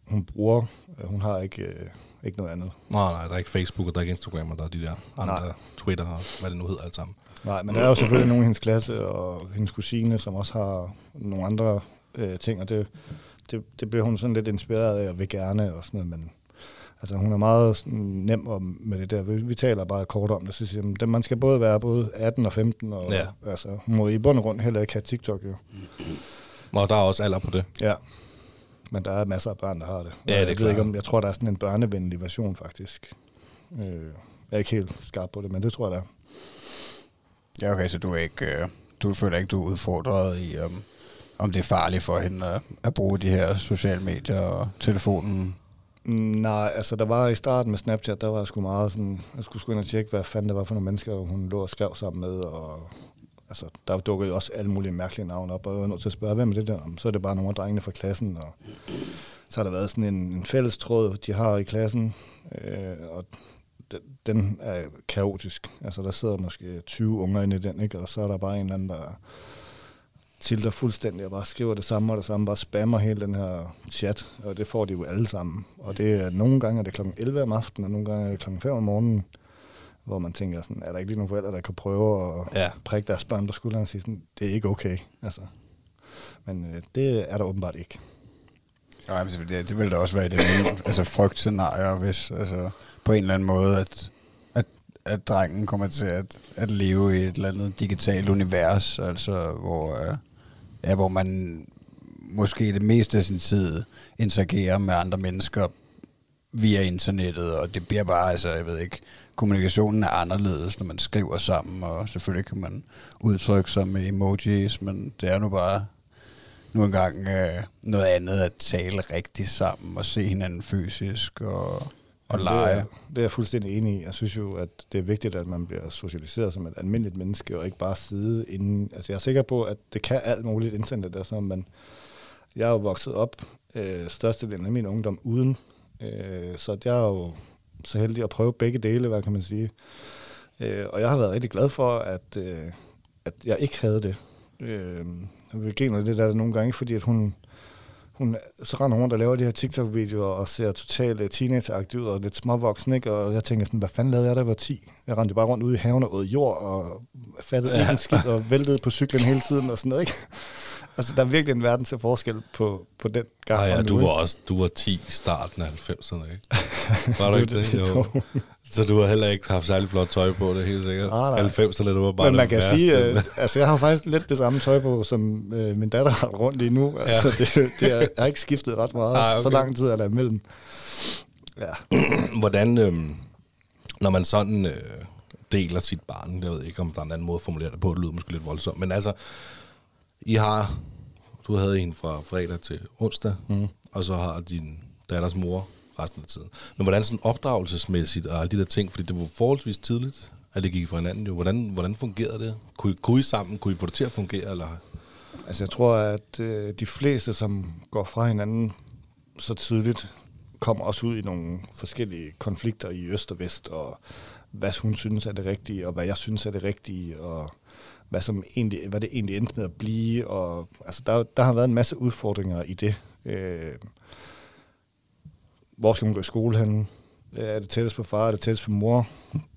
hun bruger. Hun har ikke, øh, ikke noget andet. Nej, nej, der er ikke Facebook, og der er ikke Instagram, og der er de der andre, Nej. Twitter og hvad det nu hedder alt sammen. Nej, men der er jo selvfølgelig nogen i hendes klasse, og hendes kusine, som også har nogle andre øh, ting, og det, det, det bliver hun sådan lidt inspireret af, og vil gerne, og sådan noget, men altså, hun er meget sådan, nem om, med det der. Vi, vi taler bare kort om det, så siger jeg, man skal både være både 18 og 15, og Ja. altså, hun må i bund og grund heller ikke have TikTok, jo. Og der er også alder på det. Ja. Men der er masser af børn, der har det. Ja, det er jeg, ved ikke, om, jeg tror, der er sådan en børnevenlig version, faktisk. Øh, jeg er ikke helt skarp på det, men det tror jeg, der er. Ja, okay, så du er ikke, øh, du føler ikke, du er udfordret i, um, om det er farligt for hende at, at bruge de her sociale medier og telefonen. Nej, altså der var i starten med Snapchat, der var jeg sgu meget sådan, jeg skulle sgu ind og tjekke, hvad fanden det var for nogle mennesker, hun lå og skrev sammen med, og altså, der dukkede også alle mulige mærkelige navne op, og jeg var nødt til at spørge, hvem er det der? Så er det bare nogle af drengene fra klassen, og så har der været sådan en, en fælles tråd, de har i klassen, øh, og den, den er kaotisk. Altså der sidder måske 20 unger inde i den, ikke? og så er der bare en eller anden, der tilter fuldstændig og bare skriver det samme og det samme, bare spammer hele den her chat, og det får de jo alle sammen. Og det er nogle gange er det klokken 11 om aftenen, og nogle gange er det klokken 5 om morgenen, hvor man tænker sådan, er der ikke lige nogen forældre, der kan prøve at Ja. prikke deres børn på skulderen og sige sådan, det er ikke okay. Altså. Men øh, det er der åbenbart ikke. Nej, men det, det vil da også være i det altså frygtscenarier, hvis altså, på en eller anden måde, at, at, at drengen kommer til at, at leve i et eller andet digitalt univers, altså hvor, øh, ja, hvor man måske det meste af sin tid interagerer med andre mennesker via internettet, og det bliver bare, altså, jeg ved ikke, kommunikationen er anderledes, når man skriver sammen, og selvfølgelig kan man udtrykke sig med emojis, men det er nu bare nu engang øh, noget andet at tale rigtigt sammen og se hinanden fysisk og, og lege. Det er, det er jeg fuldstændig enig i. Jeg synes jo, at det er vigtigt, at man bliver socialiseret som et almindeligt menneske, og ikke bare sidde inde. Altså jeg er sikker på, at det kan alt muligt internet og sådan, men jeg er jo vokset op øh, størstedelen af min ungdom uden. Øh, så jeg er jo så heldig at prøve begge dele, hvad kan man sige. Øh, og jeg har været rigtig glad for, at, øh, at jeg ikke havde det. Øh, jeg vil grine af det der nogle gange, fordi at hun, hun, så render hun rundt og laver de her TikTok-videoer og ser totalt uh, teenageagtig ud og lidt småvoksen, ikke? Og jeg tænker sådan, hvad fanden lavede jeg, da jeg var 10? Jeg rendte bare rundt ude i haven og åd jord og fattede ikke en skid og væltede på cyklen hele tiden og sådan noget, ikke? Altså, der er virkelig en verden til forskel på, på den gang. Nej, ja, nu, du var også du var 10 i starten af 90'erne, ikke? Var du Det ikke det? det, Jo. jo. Så du har heller ikke haft særlig flot tøj på, det er helt sikkert. Nej, nej. 90'erne, du var bare Men man det kan værste. sige, øh, altså jeg har faktisk lidt det samme tøj på, som øh, min datter har rundt lige nu. Altså det, det er, jeg har ikke skiftet ret meget. Ah, okay. Så lang tid er der imellem. Ja, Hvordan, øhm, når man sådan øh, deler sit barn, jeg ved ikke, om der er en anden måde at formulere det på, det lyder måske lidt voldsomt, men altså, I har, du havde en fra fredag til onsdag, mm. og så har din datters mor resten af tiden. Men hvordan sådan opdragelsesmæssigt og alle de der ting, fordi det var forholdsvis tidligt, at det gik fra hinanden jo. Hvordan, hvordan fungerede det? Kunne I, kunne I sammen? Kunne I få det til at fungere? Eller? altså jeg tror, at øh, de fleste, som går fra hinanden så tidligt, kommer også ud i nogle forskellige konflikter i øst og vest, og hvad hun synes er det rigtige, og hvad jeg synes er det rigtige, og hvad, som egentlig, hvad det egentlig endte med at blive. Og, altså, der, der har været en masse udfordringer i det. Øh, hvor skal man gå i skole henne? Øh, er det tættest på far? Er det tættest på mor?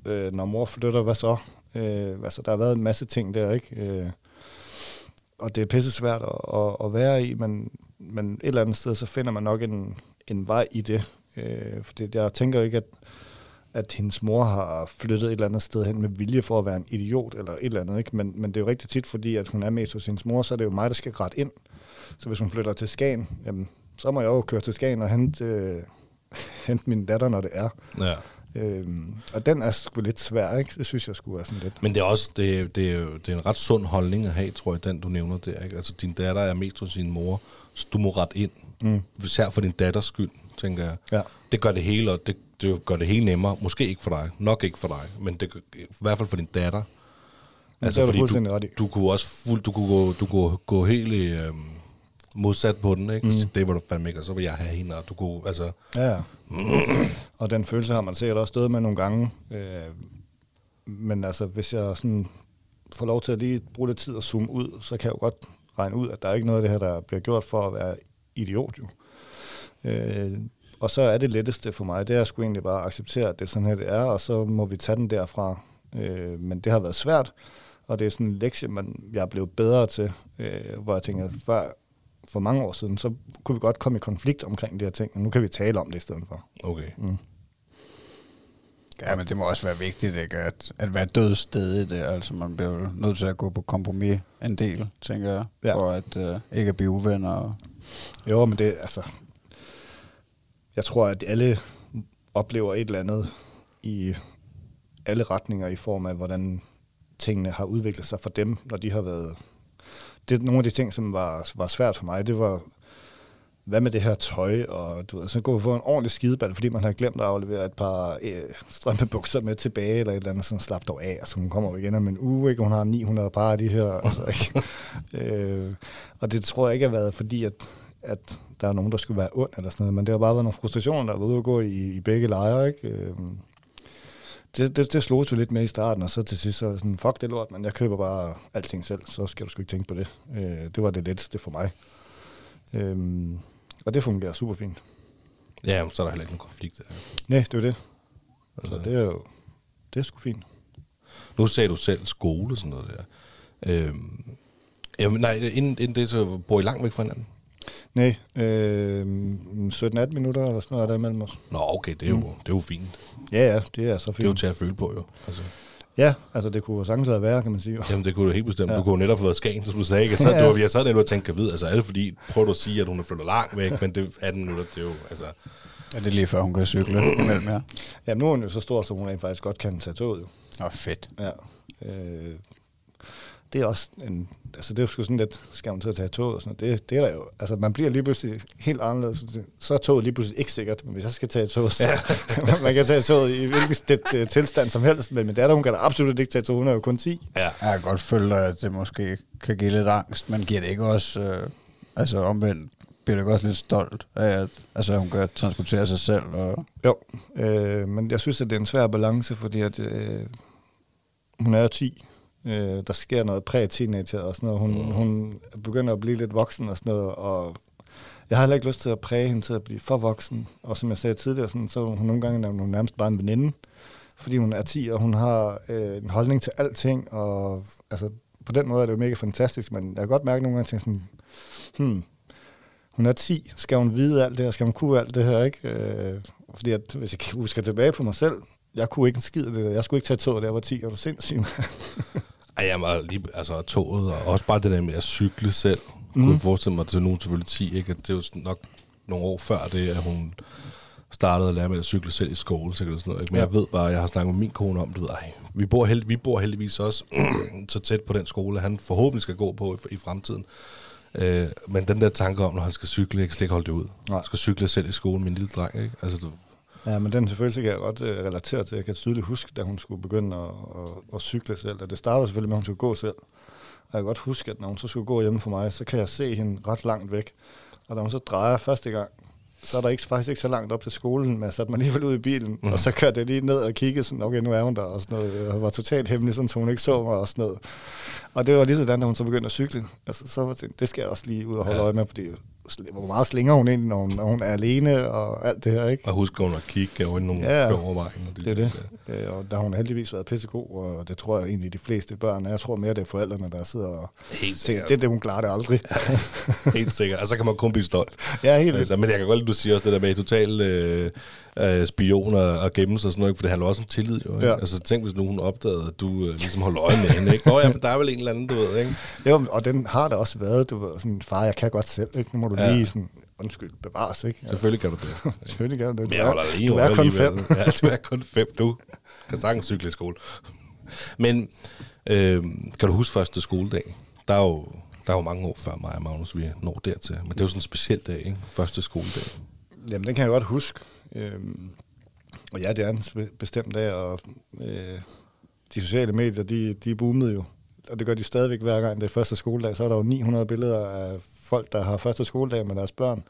Øh, når mor flytter, hvad så? Øh, altså, der har været en masse ting der, ikke? Øh, og det er pisse svært at, at, at være i, men, men et eller andet sted, så finder man nok en, en vej i det. Øh, det jeg tænker ikke, at, at hendes mor har flyttet et eller andet sted hen med vilje for at være en idiot eller et eller andet. Ikke? Men, men det er jo rigtig tit, fordi at hun er mest hos hendes mor, så er det jo mig, der skal ret ind. Så hvis hun flytter til Skagen, jamen, så må jeg jo køre til Skagen og hente, øh, hente min datter, når det er. Ja. Øhm, og den er sgu lidt svær, ikke? Det synes jeg skulle er sådan lidt. Men det er også det, det er, jo- det er en ret sund holdning at have, tror jeg, den du nævner der. Ikke? Altså, din datter er mest hos sin mor, så du må rette ind. Mm. Især for din datters skyld, tænker jeg. Ja. Det gør det hele, og det, det gør det hele nemmere. Måske ikke for dig, nok ikke for dig, men det, i hvert fald for din datter. Altså, det er du fordi fuldstændig ret i. du kunne også fuld, du kunne gå, du kunne gå helt øhm, modsat på den, ikke? Mm. Det var du fandme ikke, og så vil jeg have hende, og du kunne, altså... Ja, og den følelse har man sikkert også stået med nogle gange. Øh, men altså, hvis jeg sådan får lov til at lige bruge lidt tid og zoome ud, så kan jeg jo godt regne ud, at der er ikke noget af det her, der bliver gjort for at være idiot, jo. Øh, og så er det letteste for mig, det er at sgu egentlig bare acceptere, at det er sådan her, det er, og så må vi tage den derfra. Øh, men det har været svært, og det er sådan en lektie, man, jeg er blevet bedre til, øh, hvor jeg tænker, før, for mange år siden, så kunne vi godt komme i konflikt omkring de her ting, og nu kan vi tale om det i stedet for. Okay. Mm. Ja, men det må også være vigtigt, ikke? At, at være dødsted i det. Altså, man bliver nødt til at gå på kompromis en del, tænker jeg. Ja. For at uh, ikke at blive uvenner. Jo, men det, altså, jeg tror, at alle oplever et eller andet i alle retninger i form af, hvordan tingene har udviklet sig for dem, når de har været... Det er nogle af de ting, som var, var svært for mig, det var, hvad med det her tøj, og du ved, så gå og få en ordentlig skideball, fordi man har glemt at aflevere et par øh, strømpebukser med tilbage, eller et eller andet, sådan slap dog af, altså hun kommer jo igen om en uge, ikke? hun har 900 par af de her, altså, ikke? øh, og det tror jeg ikke har været fordi, at, at der er nogen, der skulle være ond eller sådan noget, men det har bare været nogle frustrationer, der var ude at gå i, i begge lejre, ikke? Øh, det, det, det slog jo lidt med i starten, og så til sidst så var det sådan, fuck det lort, men jeg køber bare alting selv, så skal du sgu ikke tænke på det. Øh, det var det letteste for mig. Øhm, og det fungerer super fint. Ja, så er der heller ikke nogen konflikt. der. Nej, det er det. Altså, Så det er jo, det er sgu fint. Nu sagde du selv skole og sådan noget der. Øhm, jamen, nej, inden, inden det, så bor I langt væk fra hinanden? Nej, øh, 17-18 minutter eller sådan noget er der imellem os. Nå, okay, det er jo, mm. det er jo fint. Ja, ja, det er så Det er jo fint. til at føle på, jo. Altså, Ja, altså det kunne sagtens have været, kan man sige. jamen, det kunne du helt bestemt. Ja. Ja. Du kunne jo netop have været skagen, som du sagde. Ikke? Så, Ja. ja. du, har- jeg sad netop og tænkte, kan vide, altså er det fordi, prøver du at sige, at hun er flyttet langt væk, men det er 18 minutter, det er jo, altså... er det lige før, hun kan cykle imellem jer? Ja, nu er hun jo så stor, så hun rent faktisk godt kan tage toget. Jo. Åh, fedt. Ja. Øh, det er også en, altså det er jo sgu sådan lidt, skal man til at tage toget og sådan noget. Det, det er der jo, altså man bliver lige pludselig helt anderledes. Så er toget lige pludselig ikke sikkert, men hvis jeg skal tage toget, så ja. man kan tage toget i hvilken sted, tilstand som helst, men min datter, hun kan da absolut ikke tage toget, hun er jo kun 10. Ja. Jeg kan godt føle, at det måske kan give lidt angst, men giver det ikke også, øh, altså omvendt, bliver det ikke også lidt stolt af, at altså, hun kan transportere sig selv? Og, Jo, øh, men jeg synes, at det er en svær balance, fordi at, øh, hun er jo 10, Øh, der sker noget præ-teenager og sådan noget. Hun, mm. hun begynder at blive lidt voksen og sådan noget, og jeg har heller ikke lyst til at præge hende til at blive for voksen. Og som jeg sagde tidligere, sådan, så er hun nogle gange hun nærmest bare en veninde, fordi hun er 10, og hun har øh, en holdning til alting, og altså, på den måde er det jo mega fantastisk, men jeg kan godt mærke nogle gange, at sådan, hmm, hun er 10, skal hun vide alt det her, skal hun kunne alt det her, ikke? Øh, fordi at, hvis jeg husker tilbage på mig selv, jeg kunne ikke en skid det der. Jeg skulle ikke tage toget, da jeg var 10, er du sindssyg, Ej, jeg var lige, altså toget, og også bare det der med at cykle selv. Mm. Kunne forestille mig, til nogen selvfølgelig 10, ikke? At det var nok nogle år før det, at hun startede at lære med at cykle selv i skole, så sådan noget. Ikke? Men ja. jeg ved bare, jeg har snakket med min kone om det. Ej, vi, bor held, vi bor heldigvis også så tæt på den skole, han forhåbentlig skal gå på i, i fremtiden. Øh, men den der tanke om, når han skal cykle, jeg kan slet ikke holde det ud. Nej. Han skal cykle selv i skolen, min lille dreng. Ikke? Altså, Ja, men den selvfølgelig kan jeg godt uh, relatere til. Jeg kan tydeligt huske, da hun skulle begynde at, at, at cykle selv. Og det startede selvfølgelig med, at hun skulle gå selv. Og jeg kan godt huske, at når hun så skulle gå hjemme for mig, så kan jeg se hende ret langt væk. Og da hun så drejer første gang, så er der ikke, faktisk ikke så langt op til skolen, men jeg satte mig alligevel ud i bilen, mm. og så kørte jeg lige ned og kiggede sådan, okay, nu er hun der, og sådan noget. Jeg var totalt hemmelig, sådan, så hun ikke så mig og sådan noget. Og det var lige sådan, da hun så begyndte at cykle. Altså, så var tænkt, det skal jeg også lige ud og holde ja. øje med, fordi hvor meget slinger hun ind, når hun, når hun er alene og alt det her, ikke? Og husk hun at kigge over nogle ja, overvejen. Og det, det er det. det. Og der har hun heldigvis været pissegod, og det tror jeg egentlig de fleste børn er. Jeg tror mere, det er forældrene, der sidder og helt tænker, det er det, hun klarer det aldrig. helt sikkert. Og så kan man kun blive stolt. Ja, helt altså, Men jeg kan godt lide, du siger også det der med total øh, øh, spioner og gemme sig og sådan noget, for det handler også om tillid jo. Ikke? Ja. Altså tænk, hvis nu hun opdagede, at du øh, ligesom holder øje med hende. Ikke? Nå ja, der er vel en eller anden, du ved, ikke? Jo, og den har der også været, du ved, sådan, far, jeg kan godt selv, ikke? Nu må du ja. lige sådan, undskyld, bevares, ikke? Altså, Selvfølgelig kan du det. Selvfølgelig kan du det. Men jeg holder lige du er kun fem. ja, du er kun fem, du. Kan sagtens cykle i skole. Men øh, kan du huske første skoledag? Der er jo der er jo mange år før mig og Magnus, vi når dertil. Men det er jo sådan en speciel dag, ikke? Første skoledag. Jamen, den kan jeg godt huske. Øhm, og ja, det er en bestemt dag, og øh, de sociale medier, de, de boomede jo. Og det gør de stadigvæk hver gang det er første skoledag. Så er der jo 900 billeder af folk, der har første skoledag med deres børn,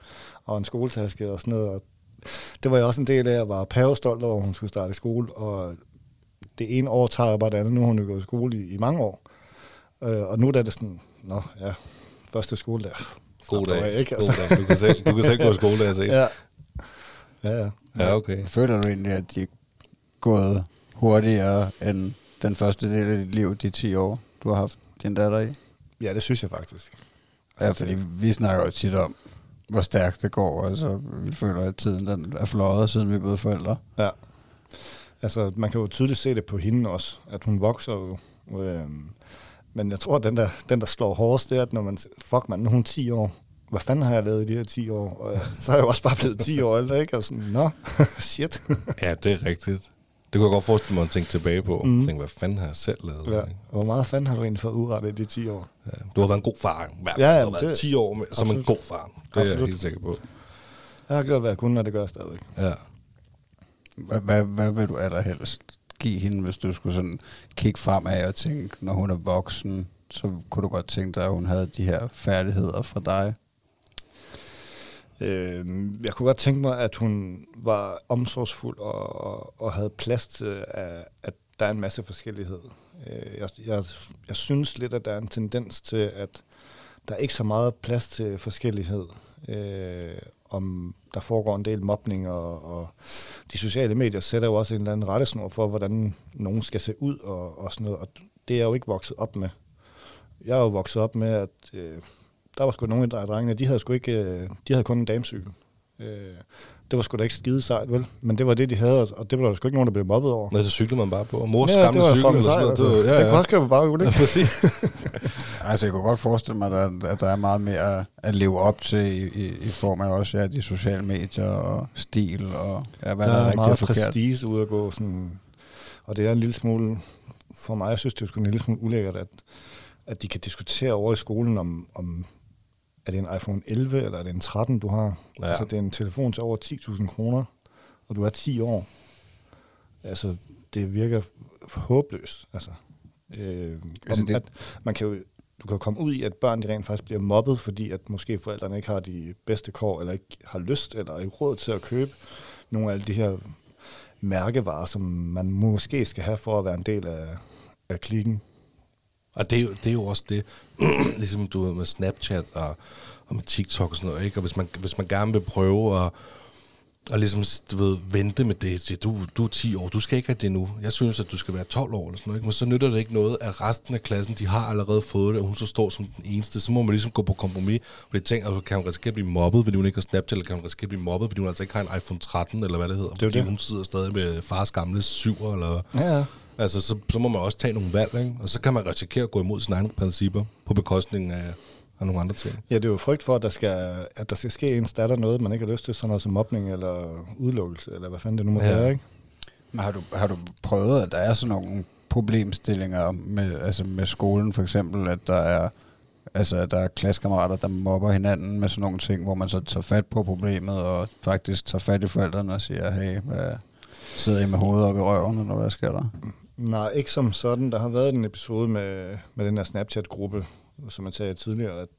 og en skoletaske og sådan noget. Og det var jeg også en del af, at var pavestolt over, at hun skulle starte i skole. Og det ene år tager jeg bare det andet. Nu har hun jo gået i skole i, i mange år. Øh, og nu er det sådan, nå ja, første skoledag. God dag. Ikke? Altså. God dag. Du, kan selv, du kan selv gå i skole, jeg Ja. Ja, ja. Ja, okay. Føler du egentlig, at de er gået hurtigere end den første del af dit liv, de 10 år, du har haft din datter i? Ja, det synes jeg faktisk. Ja, fordi vi snakker jo tit om, hvor stærkt det går. Altså, vi føler, at tiden den er fløjet, siden vi er blevet forældre. Ja. Altså, man kan jo tydeligt se det på hende også, at hun vokser jo. Øhm, men jeg tror, at den der, den, der slår hårdest, det er, at når man, fuck man, nu er hun 10 år, hvad fanden har jeg lavet i de her 10 år? Og så er jeg jo også bare blevet 10 år ældre, ikke? Og sådan, nå, shit. ja, det er rigtigt. Det kunne jeg godt forestille mig at tænke tilbage på. Mm. Tænke, hvad fanden har jeg selv lavet? Ja. Ikke? Hvor meget fanden har du egentlig fået udrettet i de 10 år? Ja. Du har været en god far. I hvert fald. Ja, ja, du har været det, 10 år med, som absolut. en god far. Det absolut. er jeg helt sikker på. Jeg har gjort, hvad jeg kunne, og det gør jeg stadigvæk. Ja. Hvad, hvad, hvad vil du allerhelst give hende, hvis du skulle sådan kigge fremad og tænke, når hun er voksen, så kunne du godt tænke dig, at hun havde de her færdigheder fra dig? Øh, jeg kunne godt tænke mig, at hun var omsorgsfuld og, og, og havde plads til, at, at der er en masse forskellighed. Øh, jeg, jeg, jeg synes lidt, at der er en tendens til, at der er ikke så meget plads til forskellighed. Øh, om der foregår en del mobning, og, og de sociale medier sætter jo også en eller anden rettesnor for, hvordan nogen skal se ud og, og sådan noget, og det er jeg jo ikke vokset op med. Jeg er jo vokset op med, at øh, der var sgu nogle af drengene, de havde sgu ikke, øh, de havde kun en damecykel. Øh, det var sgu da ikke skide sejt, vel? Men det var det, de havde, og det var der sgu ikke nogen, der blev mobbet over. Nej, så cyklede man bare på. Og mors ja, gamle det var cykel. Eller sejt, altså. det, ja, ja. det kunne også køre på baghjul, ikke? Ja, præcis. altså, jeg kunne godt forestille mig, at, at der er meget mere at leve op til i, i, i form af også ja, de sociale medier og stil og ja, hvad der, der er, er meget prestige ude at gå. Sådan, og det er en lille smule, for mig, jeg synes, det er sgu en lille smule ulækkert, at, at de kan diskutere over i skolen om, om er det en iPhone 11, eller er det en 13, du har? Ja. Altså, det er en telefon til over 10.000 kroner, og du er 10 år. Altså, det virker håbløst. Altså, øh, altså det... at man kan jo, du kan komme ud i, at børn de rent faktisk bliver mobbet, fordi at måske forældrene ikke har de bedste kår, eller ikke har lyst, eller ikke råd til at købe nogle af alle de her mærkevarer, som man måske skal have for at være en del af, af klikken. Og det er, jo, det er jo også det, ligesom du ved med Snapchat og, og med TikTok og sådan noget, ikke? Og hvis man, hvis man gerne vil prøve at, og ligesom, du ved, vente med det til, du, du er 10 år, du skal ikke have det nu. Jeg synes, at du skal være 12 år eller sådan noget, ikke? Men så nytter det ikke noget, at resten af klassen, de har allerede fået det, og hun så står som den eneste. Så må man ligesom gå på kompromis, for det tænker, kan hun risikere at blive mobbet, fordi hun ikke har Snapchat, eller kan hun risikere at blive mobbet, fordi hun altså ikke har en iPhone 13, eller hvad det hedder, Det fordi det. hun sidder stadig med fars gamle syver, eller... Ja, ja. Altså, så, så må man også tage nogle valg, ikke? Og så kan man risikere at gå imod sine egne principper på bekostning af, af nogle andre ting. Ja, det er jo frygt for, at der skal, at der skal ske ens datter noget, man ikke har lyst til, sådan noget som mobning eller udelukkelse, eller hvad fanden det nu må ja. være, ikke? Men har du, har du prøvet, at der er sådan nogle problemstillinger med, altså med skolen for eksempel, at der er altså at der er klassekammerater, der mobber hinanden med sådan nogle ting, hvor man så tager fat på problemet og faktisk tager fat i forældrene og siger, hey, hvad sidder I med hovedet op i røven, eller hvad sker der? Nej, ikke som sådan. Der har været en episode med, med den her Snapchat-gruppe, som jeg sagde tidligere, at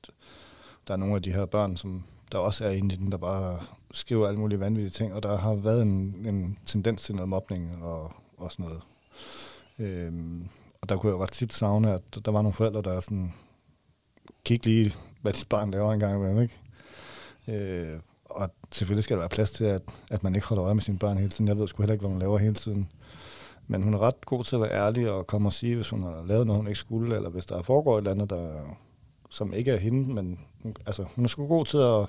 der er nogle af de her børn, som der også er inde i den, der bare skriver alle mulige vanvittige ting, og der har været en, en tendens til noget mobning og, og sådan noget. Øhm, og der kunne jeg jo ret tit savne, at der var nogle forældre, der sådan, kig lige, hvad dit barn laver engang imellem, ikke? Øh, og selvfølgelig skal der være plads til, at, at man ikke holder øje med sine børn hele tiden. Jeg ved sgu heller ikke, hvad man laver hele tiden. Men hun er ret god til at være ærlig og komme og sige, hvis hun har lavet noget, hun ikke skulle, eller hvis der foregår et eller andet, der, som ikke er hende. Men altså, hun er sgu god til at,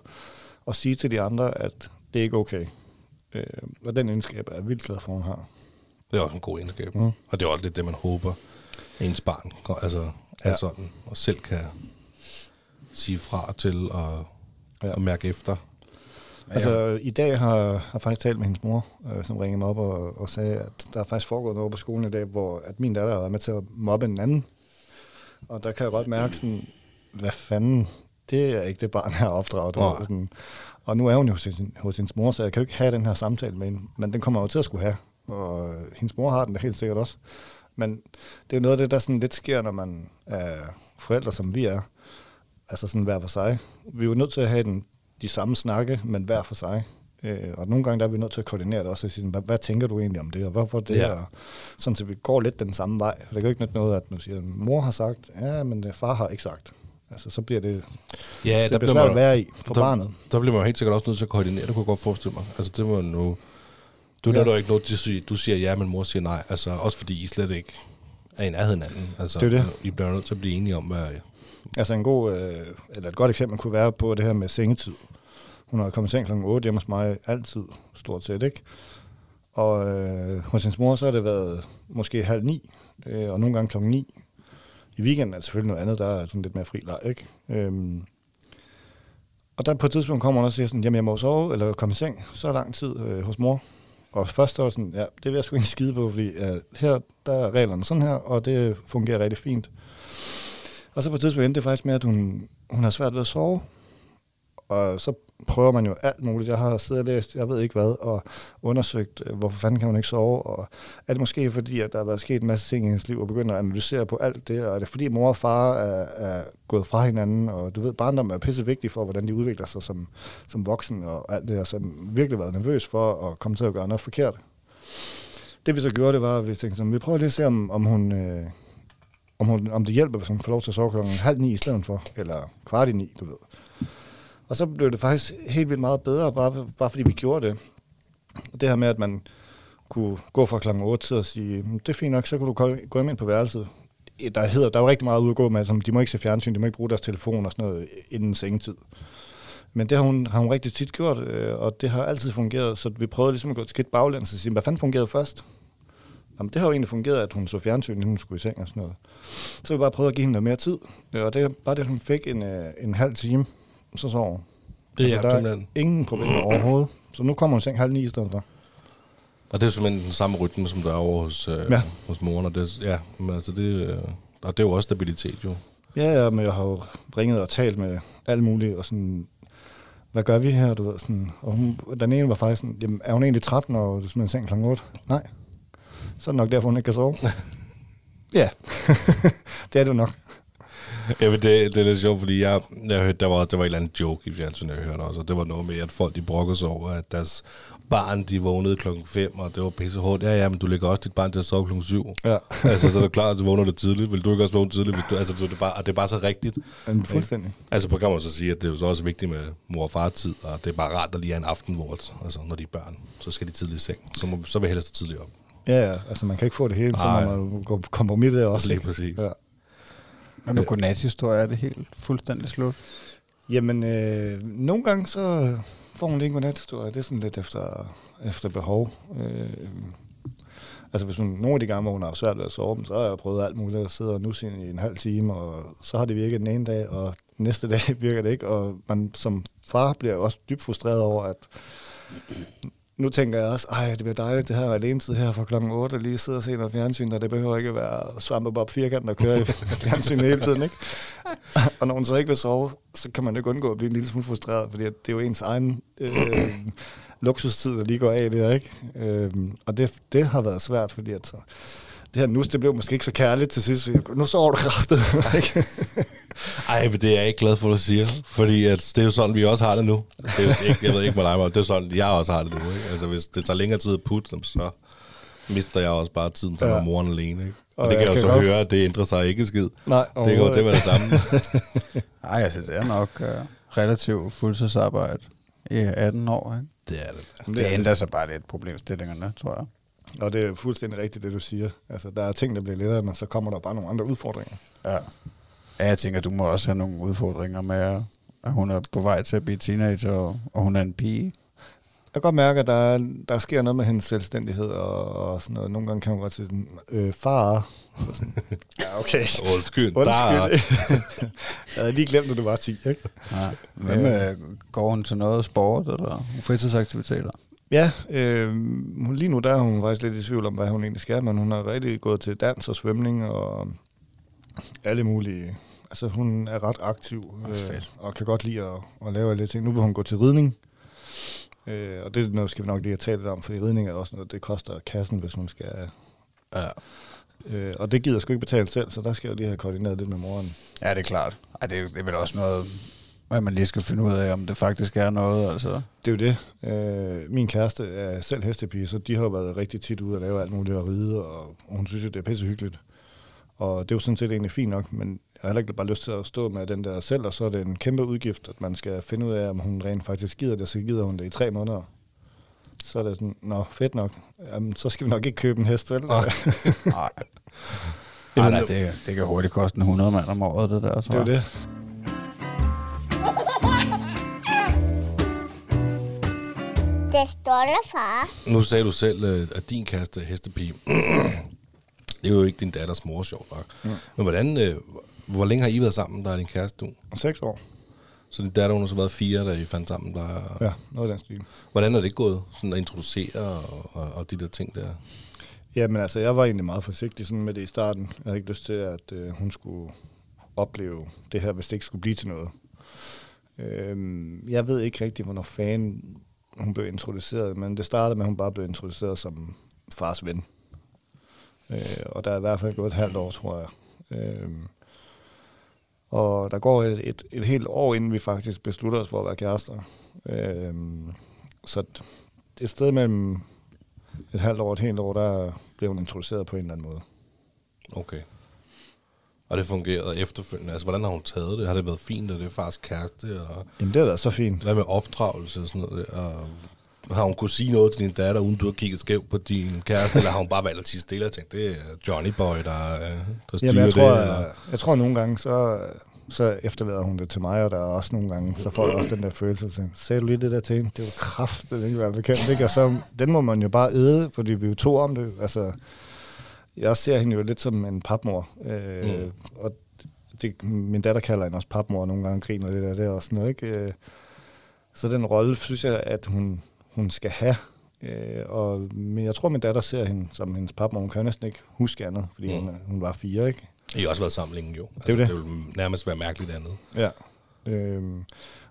at sige til de andre, at det er ikke okay. Øh, og den egenskab er jeg vildt glad for, hun har. Det er også en god egenskab. Mm. Og det er også lidt det, man håber, ens barn altså, er Ja. sådan, og selv kan sige fra til og, ja. og mærke efter. Altså, i dag har jeg faktisk talt med hendes mor, øh, som ringede mig op og, og sagde, at der er faktisk foregået noget på skolen i dag, hvor at min datter har været med til at mobbe en anden. Og der kan jeg godt mærke sådan, hvad fanden, det er ikke det barn, har opdraget. Og, sådan, og nu er hun jo hos, sin, hos hendes mor, så jeg kan jo ikke have den her samtale med hende. Men den kommer jeg jo til at skulle have. Og øh, hendes mor har den da helt sikkert også. Men det er noget af det, der sådan lidt sker, når man er forældre, som vi er. Altså sådan hver for sig. Vi er jo nødt til at have den, de samme snakke, men hver for sig. Øh, og nogle gange der er vi nødt til at koordinere det også. Og sige, hvad, hvad tænker du egentlig om det, og hvorfor det Ja. her? Sådan, så vi går lidt den samme vej. Det kan jo ikke nytte noget, at man siger, mor har sagt, ja, men øh, far har ikke sagt. Altså, så bliver det, Ja, så det bliver svært at være i for der, barnet. Der bliver man jo helt sikkert også nødt til at koordinere, det kunne jeg godt forestille mig. Altså, det må nu... Du Ja. ja. jo ikke noget til at sige, du siger ja, men mor siger nej. Altså, også fordi I slet ikke er i nærheden af hinanden. Altså, Det er det. I bliver nødt til at blive enige om, hvad... Altså en god, øh, eller et godt eksempel kunne være på det her med sengetid. Hun havde kommet i seng kl. 8 hjemme hos mig altid, stort set, ikke? Og øh, hos hendes mor, så har det været måske halv ni, øh, og nogle gange klokken 9. I weekenden er det selvfølgelig noget andet, der er sådan lidt mere fri leg, ikke? Øhm, og der på et tidspunkt kommer hun og siger sådan, jamen jeg må sove, eller komme i seng så lang tid øh, hos mor. Og først var sådan, ja, det vil jeg sgu ikke skide på, fordi øh, her, der er reglerne sådan her, og det fungerer rigtig fint. Og så på et tidspunkt endte det faktisk med, at hun, hun har svært ved at sove. Og så prøver man jo alt muligt. Jeg har siddet og læst, jeg ved ikke hvad, og undersøgt, øh, hvorfor fanden kan man ikke sove. Og er det måske fordi, at der har været sket en masse ting i hendes liv, og begynder at analysere på alt det, og er det fordi mor og far er, er gået fra hinanden, og du ved, barndom er pisse vigtig for, hvordan de udvikler sig som, som voksen, og alt det, og så har virkelig været nervøs for at komme til at gøre noget forkert. Det vi så gjorde, det var, at vi tænkte sådan, vi prøver lige at se, om, om hun... Øh, om, hun, om det hjælper, hvis hun får lov til at sove klokken halv ni i stedet for, eller kvart i ni, du ved. Og så blev det faktisk helt vildt meget bedre, bare, bare fordi vi gjorde det. Det her med, at man kunne gå fra kl. 8 til at sige, hmm, det er fint nok, så kan du gå hjem ind på værelset. Eh, der, hedder, der er jo rigtig meget ude at gå med, som de må ikke se fjernsyn, de må ikke bruge deres telefon og sådan noget inden sengetid. Men det har hun, har hun rigtig tit gjort, øh, og det har altid fungeret, så vi prøvede ligesom at gå et skridt baglæns og sige, hvad fanden fungerede først? Jamen, det har jo egentlig fungeret, at hun så fjernsyn, inden hun skulle i seng og sådan noget. Så vi bare prøvede at give hende noget mere tid, og det er bare det, hun fik en, øh, en halv time, så sov hun. Det er Altså, altså, der simpelthen. ingen problemer overhovedet. Så nu kommer hun i seng halv ni i stedet for. Og det er jo simpelthen den samme rytme, som der er over hos, øh, Ja. hos moren. Og det, ja, men altså det, øh, og det er jo også stabilitet, jo. Ja, ja, men jeg har jo ringet og talt med alt muligt, og sådan, hvad gør vi her, du ved, sådan, og hun, den ene var faktisk sådan, jamen, er hun egentlig træt, når du smider seng kl. 8? Nej. Så er det nok derfor, hun ikke kan sove. ja, det er det nok. Ja, men det, det er lidt sjovt, fordi jeg, jeg hørte, der var, der var et eller andet joke i fjernsynet, jeg hørte også, og det var noget med, at folk de brokkede sig over, at deres barn, de vågnede klokken 5, og det var pisse hårdt. Ja, ja, men du lægger også dit barn til at sove klokken 7. Ja, altså, så er det klart, at du vågner det tidligt. Vil du ikke også vågne tidligt? Hvis du, altså, så er det, bare, og det er bare så rigtigt. men fuldstændig. Altså, på kan man så sige, at det er jo så også vigtigt med mor og far tid, og det er bare rart, at lige er en aften, hvor altså, når de er børn, så skal de tidligt i seng. Så, må, så vil jeg hellere stå tidligt op. Ja, ja, altså man kan ikke få det hele, så Nej. må man gå på kompromis der også. Lige præcis. Ja. Men med godnathistorie er det helt fuldstændig slut. Jamen, øh, nogle gange så får hun lige en godnathistorie. Det er sådan lidt efter, efter behov. Øh, altså hvis hun, nogle af de gange, hvor hun har svært ved at sove, så har jeg prøvet alt muligt at sidde og nusse i en halv time, og så har det virket den ene dag, og næste dag virker det ikke. Og man som far bliver også dybt frustreret over, at nu tænker jeg også, ej, det bliver dejligt, det her alene tid her fra klokken 8, lige sidde og se noget fjernsyn, og det behøver ikke være være svampebob firkant, der kører i fjernsyn hele tiden, ikke? og når man så ikke vil sove, så kan man ikke undgå at blive en lille smule frustreret, fordi at det er jo ens egen øh, luksustid, der lige går af det ikke? Øh, og det, det har været svært, fordi at så, det her nus, det blev måske ikke så kærligt til sidst. Nu sover du kraftet, ikke? Ej, men det er jeg ikke glad for, at du siger. Fordi at det er jo sådan, vi også har det nu. Det er jo ikke, jeg ved ikke med dig, men det er sådan, jeg også har det nu. Ikke? Altså, hvis det tager længere tid at putte, så mister jeg også bare tiden til at Ja. moren alene. Ikke? Og, Og det kan jeg jo så godt- høre, at det ændrer sig ikke skid. Nej, Det går til være det samme. Ej, altså det er nok uh, relativt fuldtidsarbejde i 18 år. Ikke? det er det. Men Det, det ændrer sig bare lidt problemstillingerne, tror jeg. Og det er fuldstændig rigtigt, det du siger. Altså, der er ting, der bliver lettere, men så kommer der bare nogle andre udfordringer. Ja. Ja. jeg tænker, du må også have nogle udfordringer med, at- hun er på vej til at blive teenager, og, og hun er en pige. Jeg kan godt mærke, at der, er- der sker noget med hendes selvstændighed og, og sådan noget. Nogle gange kan hun godt sige, sådan, øh, far. Sådan, ja, okay. Undskyld. Undskyld. jeg havde lige glemt, at du var 10, ikke? Ja. Hvad med, går hun til noget sport eller fritidsaktiviteter? Ja, øh, hun- lige nu der er hun faktisk lidt i tvivl om, hvad hun egentlig skal, men hun har rigtig gået til dans og svømning og alle mulige... Altså, hun er ret aktiv øh, fedt. og kan godt lide at, at lave alle de ting. Nu vil hun gå til ridning, øh, og det er noget, skal vi nok lige have talt lidt om, fordi ridning er også noget, det koster kassen, hvis hun skal... ja. Øh, og det gider jeg sgu ikke betale selv, så der skal jeg lige have koordineret lidt med moren. Ja, det er klart. Ej, det, er, det er vel også noget, at man lige skal finde ud af, om det faktisk er noget. Altså. Det er jo det. Øh, min kæreste er selv hestepige, så de har jo været rigtig tit ude og lave alt muligt at ride, og, og hun synes jo, det er pisse hyggeligt. Og det er jo sådan set egentlig fint nok, men jeg har heller ikke bare lyst til at stå med den der selv, og så er det en kæmpe udgift, at man skal finde ud af, om hun rent faktisk gider det, så gider hun det i tre måneder. Så er det sådan, nå, fedt nok. Jamen, så skal vi nok ikke købe en hest, vel? Nej. Ej, nej, det, det kan hurtigt koste en 100 mand om året, det der, tror det er det. Det stolte far. Nu sagde du selv, øh, at din kæreste er hestepige. det er jo ikke din datters mor, sjovt nok. Mm. Men hvordan, øh, hvor længe har I været sammen, der er din kæreste du? Om seks år. Så din datter, hun har så været fire, da I fandt sammen. Der... Ja, noget af den stil. Hvordan er det gået, sådan at introducere og, og, og de der ting der? Jamen altså, jeg var egentlig meget forsigtig sådan med det i starten. Jeg havde ikke lyst til, at øh, hun skulle opleve det her, hvis det ikke skulle blive til noget. Øhm, jeg ved ikke rigtig, hvornår fanden hun blev introduceret, men det startede med, at hun bare blev introduceret som fars ven. Øh, og der er i hvert fald gået et halvt år, tror jeg. Øhm, og der går et, et, et helt år, inden vi faktisk beslutter os for at være kærester. Øhm, så det et sted mellem et halvt år og et helt år, der blev hun introduceret på en eller anden måde. Okay. Og det fungerede efterfølgende. Altså, hvordan har hun taget det? Har det været fint, at det er fars kæreste? Og Jamen, det har været så fint. hvad med opdragelse og sådan noget? der? Og har hun kunne sige noget til din datter, uden du har kigget skævt på din kæreste? eller har hun bare valgt at tige stille og tænkt, det er Johnny Boy, der, øh, der styrer Jamen, jeg tror, det? jeg, eller? jeg tror nogle gange, så, så efterlader hun det til mig, og der er også nogle gange, så får jeg også den der følelse, at sagde du lige det der til hende? Det var kraft, det ikke være bekendt, ikke? Og så, den må man jo bare æde, fordi vi er jo to om det. Altså, jeg ser hende jo lidt som en papmor, øh, Mm. mm. og det, min datter kalder hende også papmor, og nogle gange griner lidt af det og sådan noget, ikke? Øh, Så den rolle, synes jeg, at hun, hun skal have. Øh, og, men jeg tror, min datter ser hende som hendes papmor. Hun kan næsten ikke huske andet, fordi Mm. hun, er- hun var fire, ikke? I har også været sammen længe, jo. Altså, Det er jo det. det vil nærmest være mærkeligt andet. Ja. Øhm,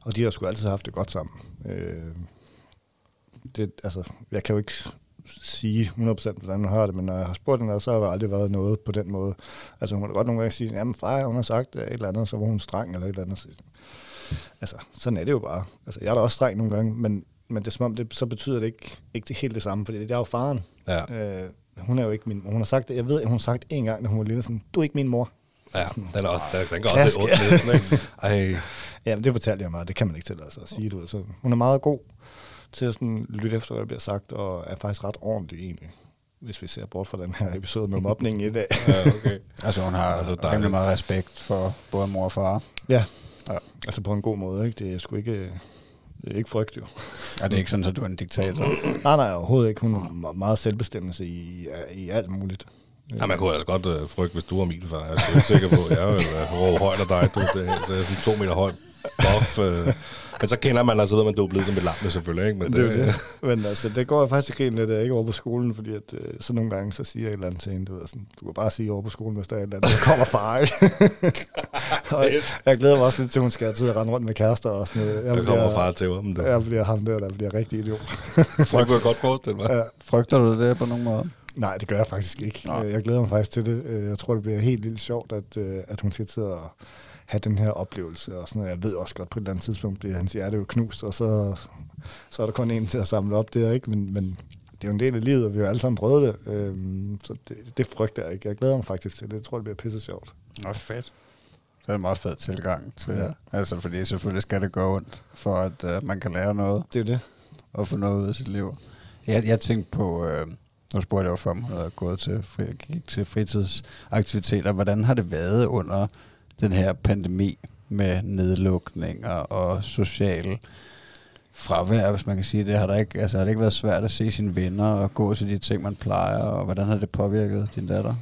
og de har sgu altid haft det godt sammen. Øhm, det, altså, jeg kan jo ikke sige 100% hvordan hun har det, men når jeg har spurgt hende, så har der aldrig været noget på den måde. Altså hun kan godt nogle gange sige, jamen far, hun har sagt et eller andet, så var hun streng eller et eller andet. Så, altså, sådan er det jo bare. Altså, jeg er da også streng nogle gange, men, men det er som om, det, så betyder det ikke, ikke det helt det samme, fordi det er jo faren. Ja. Øh, hun er jo ikke min Hun har sagt det, jeg ved, at hun har sagt en gang, da hun var lille, sådan, du er ikke min mor. Ja, den, er også, den, den går Klask. også lidt ondt ikke? Ej, Ja, men det fortalte jeg mig, det kan man ikke tillade sig at sige. Du. Så hun er meget god til at sådan lytte efter, hvad der bliver sagt, og er faktisk ret ordentlig egentlig, hvis vi ser bort fra den her episode med mobning i dag. ja, okay. Altså hun har altså, rimelig meget respekt for både mor og far. ja. Ja. altså på en god måde, ikke? Det er sgu ikke, det er ikke frygt, jo. Og det er ikke sådan, at du er en diktator. Nej, nej, overhovedet ikke. Hun har me- meget selvbestemmelse i, i alt muligt. Ja, man kunne altså godt øh, frygte, hvis du var min far. Jeg er sikker på, at jeg vil øh, råbe højt af dig. Du, det, så jeg er sådan to meter høj buff. Øh. Men så kender man altså, ved man, du er blevet som et lamme selvfølgelig. Ikke? Men Det, det, det. Men altså, det går jeg faktisk ikke lidt af, ikke over på skolen, fordi at, øh, så nogle gange, så siger jeg et eller andet til hende, du, ved, sådan, du kan bare sige over på skolen, hvis der er et eller andet, der kommer far, ikke? og jeg, jeg, glæder mig også lidt til, at hun skal have tid at rende rundt med kærester og sådan noget. Jeg der kommer far til ham. Jeg bliver ham der, der bliver rigtig idiot. Det kunne jeg godt forestille mig. Ja. Frygter du det på nogen måde? Nej, det gør jeg faktisk ikke. Øh, Jeg glæder mig faktisk til det. Øh, Jeg tror, det bliver helt vildt sjovt, at, øh, at hun skal til at have den her oplevelse. Og sådan noget. Jeg ved også godt, på et eller andet tidspunkt bliver hans hjerte jo knust, og så, så er der kun en til at samle op der, ikke? Men, men det er jo en del af livet, og vi har alle sammen prøvet det. Øhm, Så det, det frygter jeg ikke. Jeg glæder mig faktisk til det. Jeg tror, det bliver pisse sjovt. Nå, fedt. Det er en meget fed tilgang til Ja. Altså, fordi selvfølgelig skal det gå ondt, for at uh, man kan lære noget Det er det. og få noget ud af sit liv. Jeg, jeg tænkte på, øh, nu spurgte jeg jo før, om hun havde gået til, fri, gik til fritidsaktiviteter. Hvordan har det været under den her pandemi med nedlukninger og social fravær, hvis man kan sige det? Har, der ikke, altså, har det ikke været svært at se sine venner og gå til de ting, man plejer? Og hvordan har det påvirket din datter?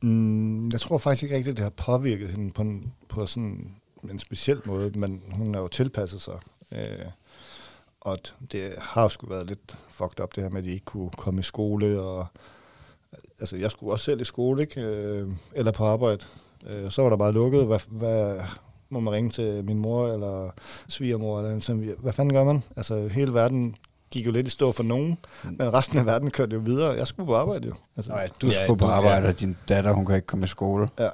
Mm, jeg tror faktisk ikke rigtigt, at det har påvirket hende på en, på sådan en speciel måde, men hun har jo tilpasset sig. Øh, og det har jo sgu været lidt fucked up, det her med, at de ikke kunne komme i skole. Og, altså, jeg skulle også selv i skole, ikke? Øh, eller på arbejde. Øh, så var der bare lukket. Hvad, hvad, må man ringe til min mor eller svigermor? Eller sådan, hvad fanden gør man? Altså, hele verden gik jo lidt i stå for nogen, men resten af verden kørte jo videre. Jeg skulle på arbejde jo. Altså, Nej, du Ja, skulle på arbejde, ja. og din datter, hun kan ikke komme i skole. ja.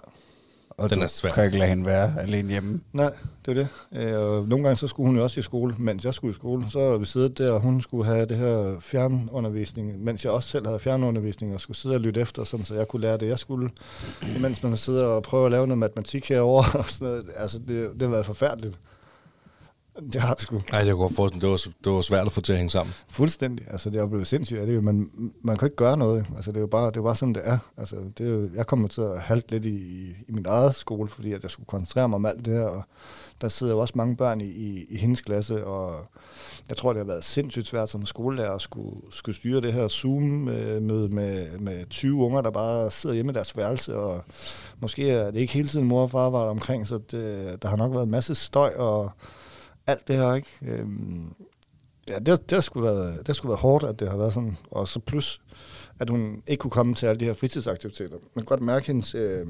Og Den du er svær. kan ikke lade hende være alene hjemme. Nej, det er det. Øh, og nogle gange så skulle hun jo også i skole, mens jeg skulle i skole. Så vi siddet der, og hun skulle have det her fjernundervisning, mens jeg også selv havde fjernundervisning, og skulle sidde og lytte efter, sådan, så jeg kunne lære det, jeg skulle. Mens man sidder og prøver at lave noget matematik herover og sådan noget. Altså, det, det har været forfærdeligt. Det har det sgu. Ej, jeg kunne godt forestille, det var, det var svært at få til at hænge sammen. Fuldstændig. Altså, det er blevet sindssygt. Er det jo, man, man kan ikke gøre noget. Altså, det er jo bare, det er bare sådan, det er. Altså, det er jo, jeg kommer til at halte lidt i, i, i min eget skole, fordi at jeg skulle koncentrere mig om alt det her. Og der sidder jo også mange børn i, i, i hendes klasse, og jeg tror, det har været sindssygt svært som skolelærer at skulle, skulle styre det her Zoom-møde med, med 20 unger, der bare sidder hjemme i deres værelse, og måske er det ikke hele tiden mor og far var der omkring, så det, der har nok været en masse støj og alt det her, ikke? Øhm, Ja, det, det, har sgu været, det har sgu været hårdt, at det har været sådan. Og så plus, at hun ikke kunne komme til alle de her fritidsaktiviteter. Man kan godt mærke, at hendes, øh,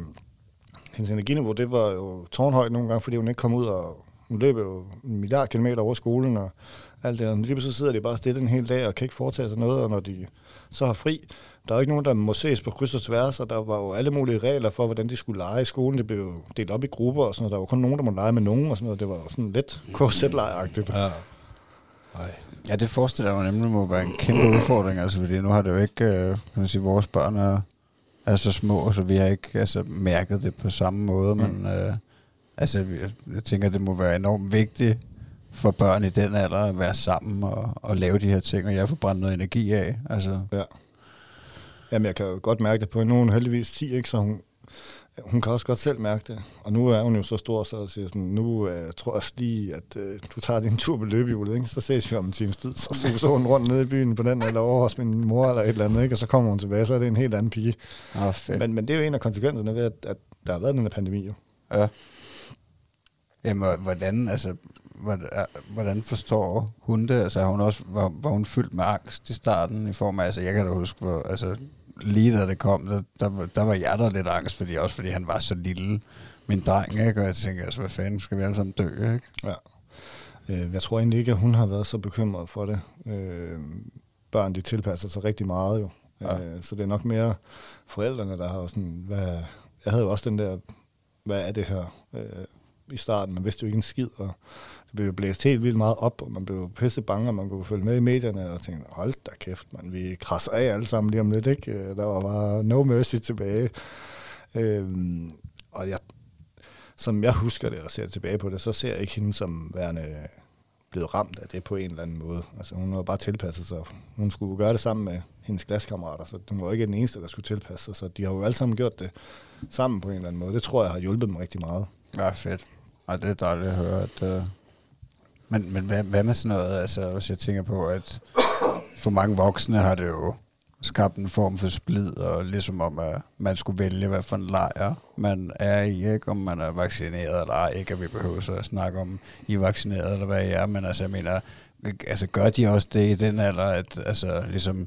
hendes energiniveau, det var jo tårnhøjt nogle gange, fordi hun ikke kom ud, og hun løb jo en milliard kilometer over skolen, og alt det. Og lige så sidder de bare stille en hel dag, og kan ikke foretage sig noget, og når de så har fri, der er jo ikke nogen, der må ses på kryds og tværs, og der var jo alle mulige regler for, hvordan de skulle lege i skolen. Det blev jo delt op i grupper, og sådan noget. Der var kun nogen, der må lege med nogen, og sådan noget. Det var jo sådan lidt KZ-lejagtigt. Ja. Ej. Ja, det forestiller jeg mig nemlig må være en kæmpe udfordring, altså, fordi nu har det jo ikke, øh, kan man sige, vores børn er, er så små, så vi har ikke altså, mærket det på samme måde, mm. men øh, altså, jeg, jeg tænker, det må være enormt vigtigt for børn i den alder at være sammen og, og lave de her ting, og jeg får brændt noget energi af. Altså, Ja. Jamen, jeg kan jo godt mærke det på hende. Nu er hun heldigvis 10, ikke? så hun, hun kan også godt selv mærke det. Og nu er hun jo så stor, så siger sådan, nu uh, tror jeg lige, at uh, du tager din tur på løbehjulet, ikke? så ses vi om en times tid. Så suser hun rundt ned i byen på den, eller over hos min mor eller et eller andet, ikke? og så kommer hun tilbage, så er det en helt anden pige. fedt. Men, men det er jo en af konsekvenserne ved, at, at der har været den her pandemi jo. Ja. Jamen, hvordan, altså, hvordan, forstår hun det? Altså, hun også, var, var hun fyldt med angst i starten i form af, altså, jeg kan da huske, hvor, altså, lige da det kom, der, der, var- der var jeg der lidt angst, fordi også fordi han var så lille, min dreng, ikke? Og jeg tænker, altså, hvad fanden, skal vi alle sammen dø, ikke? Ja. Øh, Jeg tror egentlig ikke, at hun har været så bekymret for det. Øh, børn de tilpasser sig rigtig meget jo. Ja. Øh, så det er nok mere forældrene, der har jo sådan, hvad, jeg havde jo også den der, hvad er det her øh, i starten, man vidste jo ikke en skid, og blev blæst helt vildt meget op, og man blev pisse bange, og man kunne følge med i medierne, og tænkte, hold da kæft, man, vi krasser af alle sammen lige om lidt, ikke? Øh, der var bare no mercy tilbage. Øhm, og jeg, som jeg husker det og ser tilbage på det, så ser jeg ikke hende som værende blevet ramt af det på en eller anden måde. Altså hun var bare tilpasset sig. Hun skulle gøre det sammen med hendes glaskammerater, så hun var ikke den eneste, der skulle tilpasse sig. Så de har jo alle sammen gjort det sammen på en eller anden måde. Det tror jeg har hjulpet dem rigtig meget. Ja, fedt. Ej, det er dejligt at høre, at... Øh, men, men hvad, hvad med sådan noget, altså hvis jeg tænker på, at for mange voksne har det jo skabt en form for splid, og ligesom om, at man skulle vælge, hvad for en lejr man er i, ikke? om man er vaccineret eller ej, ikke at vi behøver så at snakke om, I er vaccineret eller hvad I er, men altså jeg mener, altså gør de også det i den alder, at altså ligesom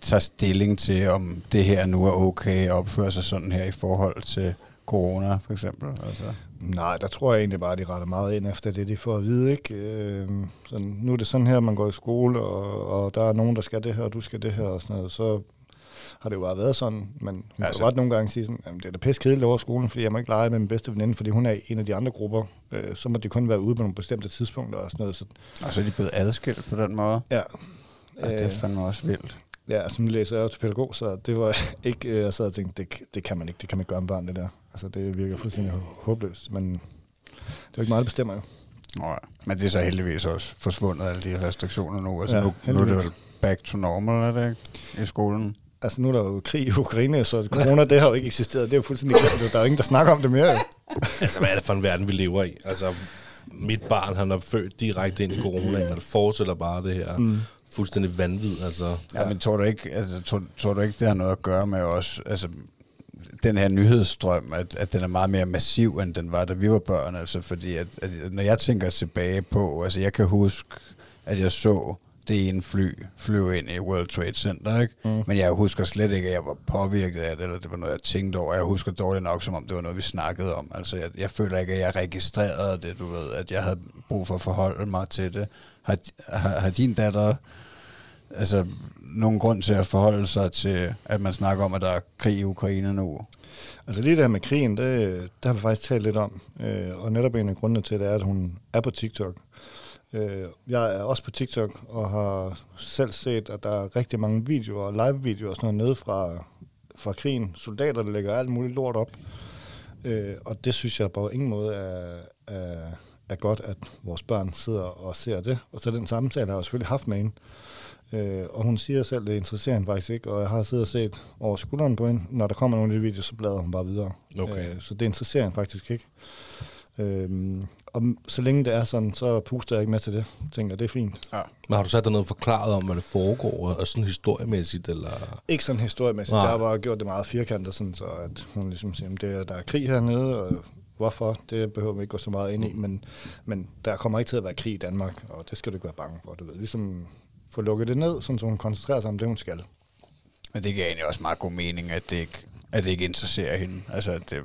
tager stilling til, om det her nu er okay at opføre sig sådan her i forhold til corona, for eksempel? Altså. Nej, der tror jeg egentlig bare, at de retter meget ind efter det, de får at vide. Ikke? Øh, så nu er det sådan her, man går i skole, og, og der er nogen, der skal det her, og du skal det her, og sådan noget. Så har det jo bare været sådan. Men hun altså. Altså- kan godt nogle gange sige sådan, det er da pisse kedeligt over skolen, fordi jeg må ikke lege med min bedste veninde, fordi hun er en af de andre grupper. Øh, så må de kun være ude på nogle bestemte tidspunkter og sådan noget. Så, Og så er de blevet adskilt på den måde. ja. Ja, det er fandme også vildt. Ja, altså nu læser jeg jo til pædagog, så det var ikke, øh, jeg sad og tænkte, det, det kan man ikke, det kan man ikke gøre med børn, det der. Altså det virker fuldstændig håbløst, men det er jo ikke meget, der bestemmer jo. Nå, ja. Men det er så heldigvis også forsvundet, alle de restriktioner nu. Altså Ja, nu, nu er det vel back to normal, er det ikke? I skolen. Altså nu er der jo krig i Ukraine, så corona, det har jo ikke eksisteret. Det er jo fuldstændig glemt. Der er jo ingen, der snakker om det mere. jo. Altså, hvad er det for en verden, vi lever i? Altså, mit barn, han er født direkte ind i corona, og det fortsætter bare det her mm. Fuldstændig vanvid. Altså, Ja, men tror du ikke, altså, tror, tror du ikke, det har noget at gøre med os, altså, den her nyhedsstrøm, at, at den er meget mere massiv, end den var, da vi var børn, altså, fordi at, at når jeg tænker tilbage på, altså, jeg kan huske, at jeg så det ene fly flyve ind i World Trade Center, ikke? Mm. Men jeg husker slet ikke, at jeg var påvirket af det, eller det var noget, jeg tænkte over. Jeg husker dårligt nok, som om det var noget, vi snakkede om. Altså, jeg, jeg føler ikke, at jeg registrerede det, du ved, at jeg havde brug for at forholde mig til det. Har, har, har din datter altså, nogen grund til at forholde sig til, at man snakker om, at der er krig i Ukraine nu? Altså lige det her med krigen, det, det har vi faktisk talt lidt om. Øh, og netop en af grundene til det er, at hun er på TikTok. Øh, jeg er også på TikTok og har selv set, at der er rigtig mange videoer, live-videoer og sådan noget nede fra, fra krigen. Soldater, der lægger alt muligt lort op. Øh, og det synes jeg på ingen måde er, er, er godt, at vores børn sidder og ser det. Og så den samtale har jeg selvfølgelig haft med hende. Øh, og hun siger selv, at det interesserer hende faktisk ikke, og jeg har siddet og set over skulderen på hende. Når der kommer nogle af de videoer, så bladrer hun bare videre. Okay. Øh, så det interesserer hende faktisk ikke. Øh, og så længe det er sådan, så puster jeg ikke med til det. Jeg tænker, det er fint. Ja. men har du sat dig noget forklaret om, hvad det foregår, og sådan historiemæssigt, eller... Ikke sådan historiemæssigt. Nej. Jeg har bare gjort det meget firkantet, sådan så at hun ligesom siger, at det er, der er krig hernede, og hvorfor, det behøver man ikke gå så meget ind i, men, men der kommer ikke til at være krig i Danmark, og det skal du ikke være bange for, du ved. Ligesom få lukket det ned, sådan så hun koncentrerer sig om det, hun skal. Men det giver egentlig også meget god mening, at det ikke, at det ikke interesserer hende. Altså, at det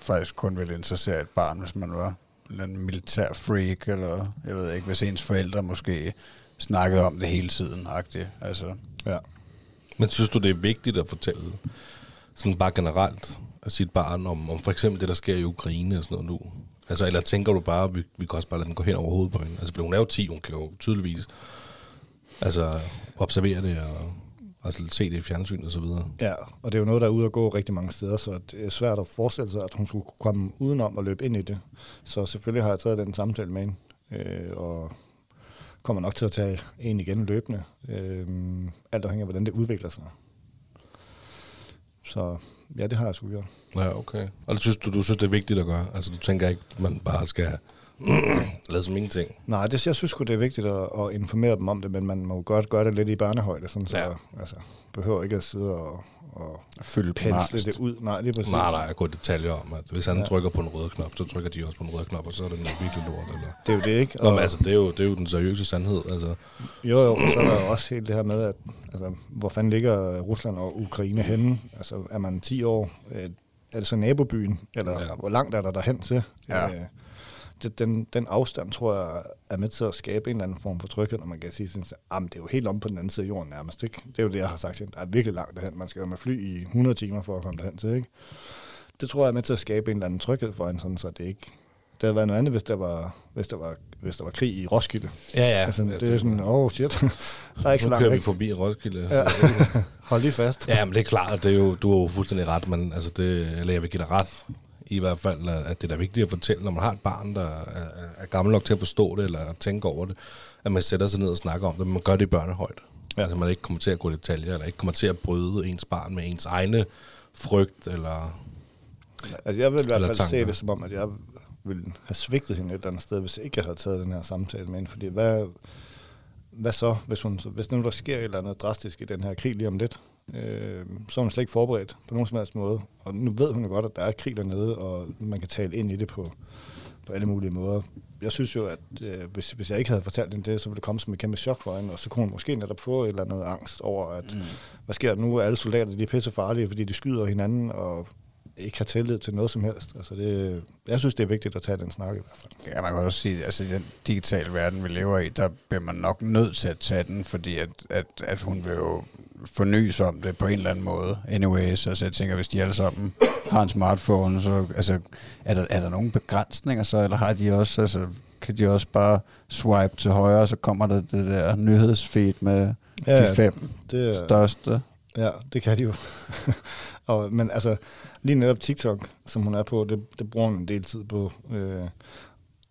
faktisk kun vil interessere et barn, hvis man var en militær freak, eller jeg ved ikke, hvis ens forældre måske snakkede om det hele tiden, agtigt. Altså, Ja. Men synes du, det er vigtigt at fortælle, sådan bare generelt, sit barn om, om for eksempel det, der sker i Ukraine og sådan noget nu? Altså, eller tænker du bare, at vi, vi kan også bare lade den gå hen over hovedet på hende? Altså, for hun er jo 10, hun kan jo tydeligvis altså, observere det og altså, se det i fjernsyn og så videre. Ja, og det er jo noget, der er ude at gå rigtig mange steder, så det er øh, svært at forestille sig, at hun skulle komme udenom og løbe ind i det. Så selvfølgelig har jeg taget den samtale med hende, øh, og kommer nok til at tage en igen løbende, øh, alt afhængig af, hvordan det udvikler sig. Så ja, det har jeg sgu gjort. Ja, okay. Og det synes du, du synes, det er vigtigt at gøre? Altså, du tænker ikke, at man bare skal lade som ingenting? Nej, det, jeg synes sgu, det er vigtigt at, at informere dem om det, men man må godt gøre det lidt i børnehøjde, sådan så Ja. altså, behøver ikke at sidde og, og fylde på pensle det ud. Nej, lige præcis. Nej, nej, jeg går i detaljer om, at hvis han Ja. trykker på en rød knop, så trykker de også på en rød knop, og så er det noget virkelig lort. Eller? Det er jo det, ikke? Nå, men altså, det er, jo, det er jo den seriøse sandhed. Altså, Jo, jo, så er der jo også helt det her med, at altså, hvor fanden ligger Rusland og Ukraine henne? Altså, er man 10 år? Øh, er det så nabobyen? Eller ja. hvor langt er der derhen til? Ja. Øh, det, den, den afstand, tror jeg, er med til at skabe en eller anden form for tryghed, når man kan sige sådan, at det er jo helt om på den anden side af jorden nærmest. Ikke? Det er jo det, jeg har sagt. Der er virkelig langt derhen. Man skal jo med fly i 100 timer for at komme derhen til. Ikke? Det tror jeg er med til at skabe en eller anden tryghed for en, sådan, så det ikke... Det havde været noget andet, hvis der var, hvis der var, hvis der var krig i Roskilde. Ja, ja. Altså, det er sådan, åh oh, shit, der er ikke så nu langt kører vi væk. forbi Roskilde. Ja. Hold lige fast. Ja, men det er klart, det er jo, du har jo fuldstændig ret, men altså det, eller jeg vil give dig ret, i hvert fald, at det er da vigtigt at fortælle, når man har et barn, der er, er- gammel nok til at forstå det, eller tænke over det, at man sætter sig ned og snakker om det, men man gør det i børnehøjde. Ja. Altså man ikke kommer til at gå i detaljer, eller ikke kommer til at bryde ens barn med ens egne frygt, eller... Altså, jeg vil i hvert fald tanker. se det som om, at jeg ville have svigtet hende et eller andet sted, hvis jeg ikke havde taget den her samtale med hende. Fordi hvad, hvad så, hvis, hun, hvis nu der sker et eller andet drastisk i den her krig lige om lidt? Øh, så er hun slet ikke forberedt på nogen som helst måde. Og nu ved hun jo godt, at der er krig dernede, og man kan tale ind i det på, på alle mulige måder. Jeg synes jo, at øh, hvis, hvis jeg ikke havde fortalt hende det, så ville det komme som et kæmpe chok for hende, og så kunne hun måske netop få et eller andet angst over, at mm. hvad sker der nu? Alle soldater de er pisse farlige, fordi de skyder hinanden, og ikke har tillid til noget som helst. Altså det, jeg synes, det er vigtigt at tage den snak i hvert fald. Ja, man kan også sige, altså i den digitale verden, vi lever i, der bliver man nok nødt til at tage den, fordi at, at, at hun vil jo fornyes om det på en eller anden måde. Anyways, altså jeg tænker, hvis de alle sammen har en smartphone, så altså, er, der, er der nogle begrænsninger så, eller har de også, altså, kan de også bare swipe til højre, og så kommer der det der nyhedsfeed med ja, de fem det, største. Ja, det kan de jo. og, men altså, lige netop TikTok, som hun er på, det, det bruger hun en del tid på. Øh,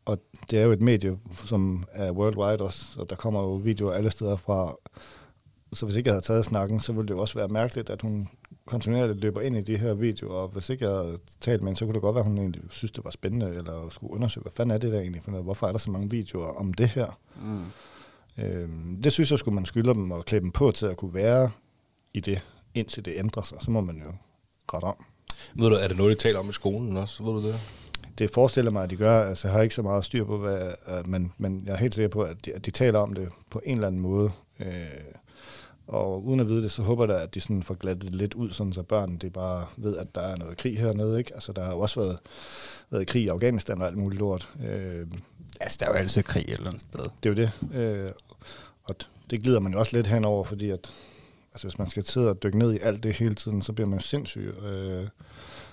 og det er jo et medie, som er worldwide også, og der kommer jo videoer alle steder fra. Så hvis ikke jeg havde taget snakken, så ville det jo også være mærkeligt, at hun kontinuerligt løber ind i de her videoer, og hvis ikke jeg havde talt med hende, så kunne det godt være, at hun egentlig synes, det var spændende, eller skulle undersøge, hvad fanden er det der egentlig for noget? Hvorfor er der så mange videoer om det her? Mm. Øhm, det synes jeg, skulle man skylder dem at klæde dem på til at kunne være i det, indtil det ændrer sig. Så må man jo rette om. Ved du, er det noget, de taler om i skolen også? Ved du det? Det forestiller mig, at de gør. Altså, jeg har ikke så meget styr på, hvad, øh, men, men jeg er helt sikker på, at de, at de taler om det på en eller anden måde. Øh, og uden at vide det, så håber jeg, at de sådan får glattet det lidt ud, sådan så børn de bare ved, at der er noget krig hernede. Ikke? Altså, der har jo også været, været krig i Afghanistan og alt muligt lort. Øh, Altså, der er jo altid krig et eller andet sted. det er jo det. Øh, og det glider man jo også lidt henover, fordi at, altså, hvis man skal sidde og dykke ned i alt det hele tiden, så bliver man sindssyg. Øh,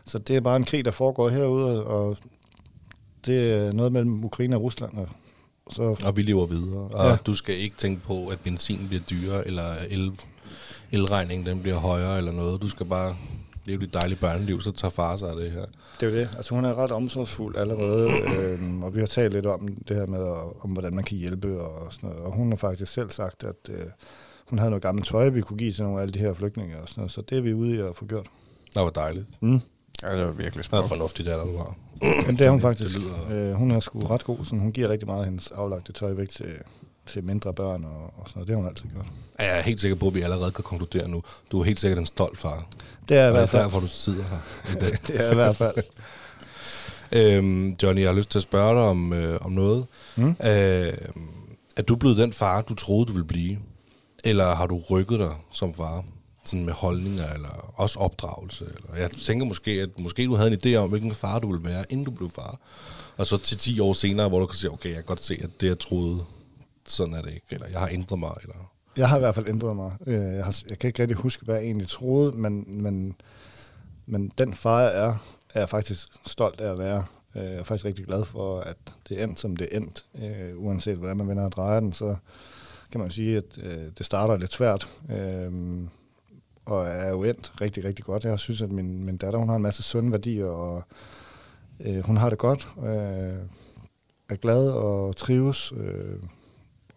så det er bare en krig, der foregår herude, og det er noget mellem Ukraine og Rusland. Og så, Og vi lever videre. Og ja. du skal ikke tænke på, at benzin bliver dyrere, eller el, elregningen den bliver højere, eller noget. Du skal bare leve dit dejlige børneliv, så tager far sig af det her. det er jo det. Altså, hun er ret omsorgsfuld allerede, øh, og vi har talt lidt om det her med, om hvordan man kan hjælpe og sådan noget. Og hun har faktisk selv sagt, at øh, hun havde noget gammelt tøj, vi kunne give til nogle af alle de her flygtninge og sådan noget. Så det er vi ude i at få gjort. Det var dejligt. Mm. Ja, det var virkelig Det er smukt. fornuftigt, der du har. Men det er hun Det faktisk. lyder- Øh, hun er sgu ret god, så hun giver rigtig meget af hendes aflagte tøj væk til, til mindre børn og, og sådan noget. Det har hun altid gjort. Jeg er helt sikker på, at vi allerede kan konkludere nu. Du er helt sikkert en stolt far. Det er i det hvert er fald. derfor, du sidder her i dag. Det er i hvert fald. øhm, Johnny, jeg har lyst til at spørge dig om, øh, om noget. Mm. Øh, er du blevet den far, du troede, du ville blive? Eller har du rykket dig som far? Sådan med holdninger, eller også opdragelse? Eller jeg tænker måske, at måske du havde en idé om, hvilken far du ville være, inden du blev far. Og så til 10 år senere, hvor du kan sige, okay, jeg kan godt se, at det, jeg troede, sådan er det ikke. Eller jeg har ændret mig. Eller... Jeg har i hvert fald ændret mig. Øh, jeg, har, jeg kan ikke rigtig huske, hvad jeg egentlig troede, men, men, men den far, jeg er, er jeg faktisk stolt af at være. Øh, jeg er faktisk rigtig glad for, at det er endt, som det er endt. Øh, uanset hvordan man vender og drejer den, så kan man sige, at øh, det starter lidt svært. Øh, Og er jo endt rigtig, rigtig godt. Jeg synes, at min, min datter hun har en masse sunde værdier, og øh, hun har det godt. Øh, er glad og trives. Øh,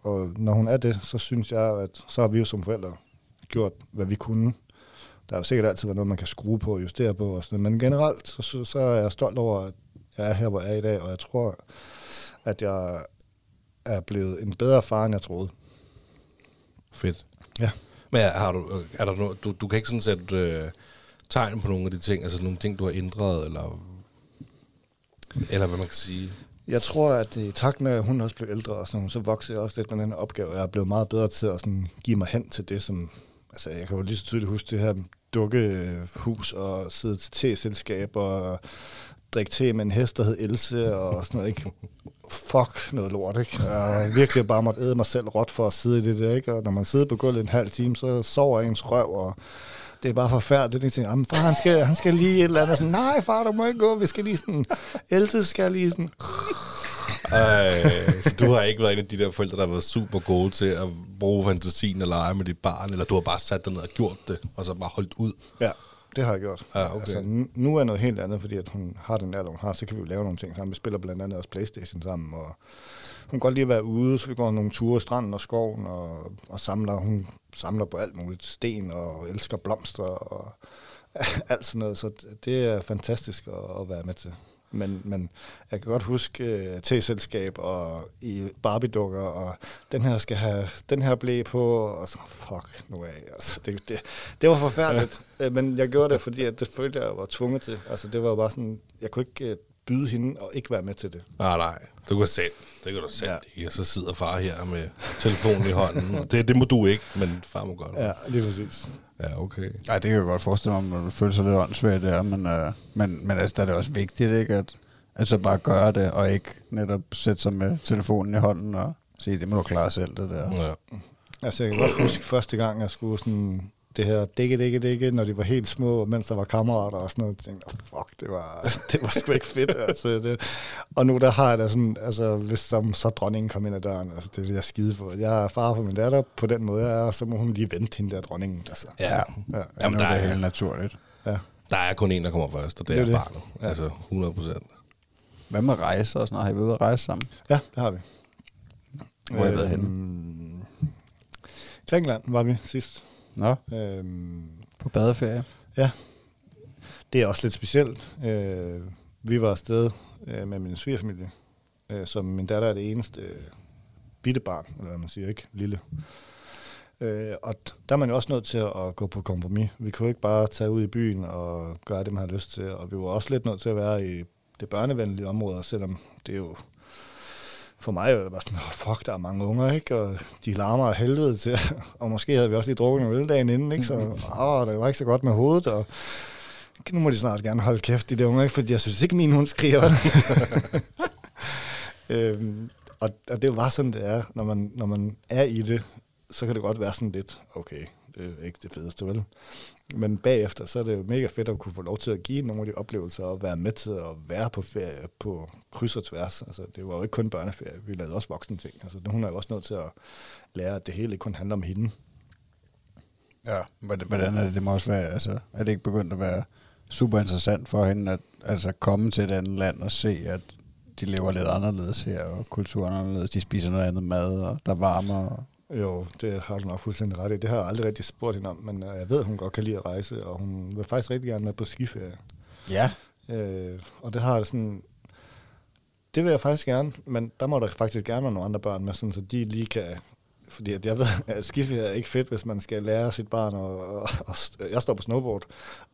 og når hun er det, så synes jeg, at så har vi jo som forældre gjort, hvad vi kunne. Der er jo sikkert altid været noget, man kan skrue på og justere på. Og sådan, noget. men generelt, så, så, så er jeg stolt over, at jeg er her, hvor jeg er i dag, og jeg tror, at jeg er blevet en bedre far, end jeg troede. Fedt. Ja. Men er, har du, er der no, du, du kan ikke sådan sætte øh, tegn på nogle af de ting, altså nogle ting, du har ændret, eller, eller hvad man kan sige. Jeg tror, at i takt med, at hun også blev ældre, og sådan, så voksede jeg også lidt med den opgave. Jeg er blevet meget bedre til at sådan, give mig hen til det, som... Altså, jeg kan jo lige så tydeligt huske det her, dukkehus og sidde til te-selskab og drikke te med en hest, der hed Else og sådan noget, ikke? Fuck noget lort, ikke? Jeg virkelig bare måtte æde mig selv råt for at sidde i det der, ikke? Og når man sidder på gulvet en halv time, så sover ens røv, og det er bare forfærdeligt. Jeg tænker, "Jamen, far, han skal, han skal lige et eller andet. Sådan, Nej, far, du må ikke gå. Vi skal lige sådan... Else skal lige sådan... Ej, så du har ikke været en af de der forældre, der har været super gode til at bruge fantasien og lege med dit barn, eller du har bare sat dig ned og gjort det, og så bare holdt ud. Ja, det har jeg gjort. Ja, okay. altså, nu- er noget helt andet, fordi at hun har den alder, hun har, så kan vi jo lave nogle ting sammen. Vi spiller blandt andet også Playstation sammen, og hun kan godt lide at være ude, så vi går nogle ture i stranden og skoven, og, og samler, hun samler på alt muligt, sten og elsker blomster og alt sådan noget, så det- det er fantastisk at, at være med til. Men, men jeg kan godt huske uh, te-selskab og i Barbie-dukker, og den her skal have den her blæ på, og så, fuck nu af. Altså, det, det, det var forfærdeligt, ja. men jeg gjorde det, fordi at det følte jeg var tvunget til. Altså, det var bare sådan, jeg kunne ikke uh, byde hende og ikke være med til det. Nej, nej, du kan selv. Det kan du selv Ja. ikke. Og så sidder far her med telefonen i hånden. Det, det må du ikke, men far må godt. Ja, lige præcis. Ja okay. Ej, det kan jeg godt forestille mig, om du føler sig lidt åndssvagt der, men, øh, men, men altså, der er det også vigtigt, ikke, at altså bare gøre det, og ikke netop sætte sig med telefonen i hånden og sige, det må du klare selv, det der. Ja. Altså, jeg kan godt huske første gang, jeg skulle sådan det her dække, dække, dække, når de var helt små, mens der var kammerater og sådan noget. Jeg tænkte, oh, fuck, det var, det var sgu ikke fedt. Altså, det. Og nu der har jeg da sådan, altså, hvis så, så dronningen kom ind ad døren, altså, det vil jeg skide for. Jeg er far for min datter på den måde, jeg er, og så må hun lige vente hende der dronningen. Altså. Ja. Ja. Ja, Jamen, der er det er- helt naturligt. Ja. Der er kun en, der kommer først, og det, Det er det. barnet. Ja. Altså 100 procent. Hvad med rejser og sådan noget? Har I været ude at rejse sammen? ja, det har vi. Hvor har I været henne? Øhm, Grækenland var vi sidst. Nå, Øhm, på badeferie. Ja, det er også lidt specielt. Øh, vi var afsted øh, med min svigerfamilie, øh, som min datter er det eneste øh, bitte barn, eller hvad man siger, ikke? Lille. Øh, og der er man jo også nødt til at gå på kompromis. Vi kunne ikke bare tage ud i byen og gøre det, man har lyst til. Og vi var også lidt nødt til at være i det børnevenlige område, selvom det er jo for mig var det bare sådan, oh, fuck, der er mange unger, ikke? Og de larmer af helvede til. Og måske havde vi også lige drukket nogle øl dagen inden, ikke? Så åh, det var ikke så godt med hovedet, og nu må de snart gerne holde kæft, de der unger, ikke? Fordi jeg synes ikke, min hund skriger. øhm, og, og det bare sådan, det er. Når man, når man er i det, så kan det godt være sådan lidt, okay, det er ikke det fedeste, vel? Men bagefter, så er det jo mega fedt at kunne få lov til at give nogle af de oplevelser og være med til at være på ferie på kryds og tværs. Altså, det var jo ikke kun børneferie, vi lavede også voksne ting. Altså, hun er jo også nødt til at lære, at det hele ikke kun handler om hende. Ja, hvordan er det? Det må også være, altså, er det ikke begyndt at være super interessant for hende at altså, komme til et andet land og se, at de lever lidt anderledes her, og kulturen er anderledes, de spiser noget andet mad, og der er varmere. Jo, det har du nok fuldstændig ret i. Det har jeg aldrig rigtig spurgt hende om, men øh, jeg ved, at hun godt kan lide at rejse, og hun vil faktisk rigtig gerne med på skiferie. Ja. Øh, og det har jeg sådan... Det vil jeg faktisk gerne, men der må der faktisk gerne være nogle andre børn med, sådan, så de lige kan... Fordi at jeg ved, at skiferie er ikke fedt, hvis man skal lære sit barn. Og, og, og jeg står på snowboard,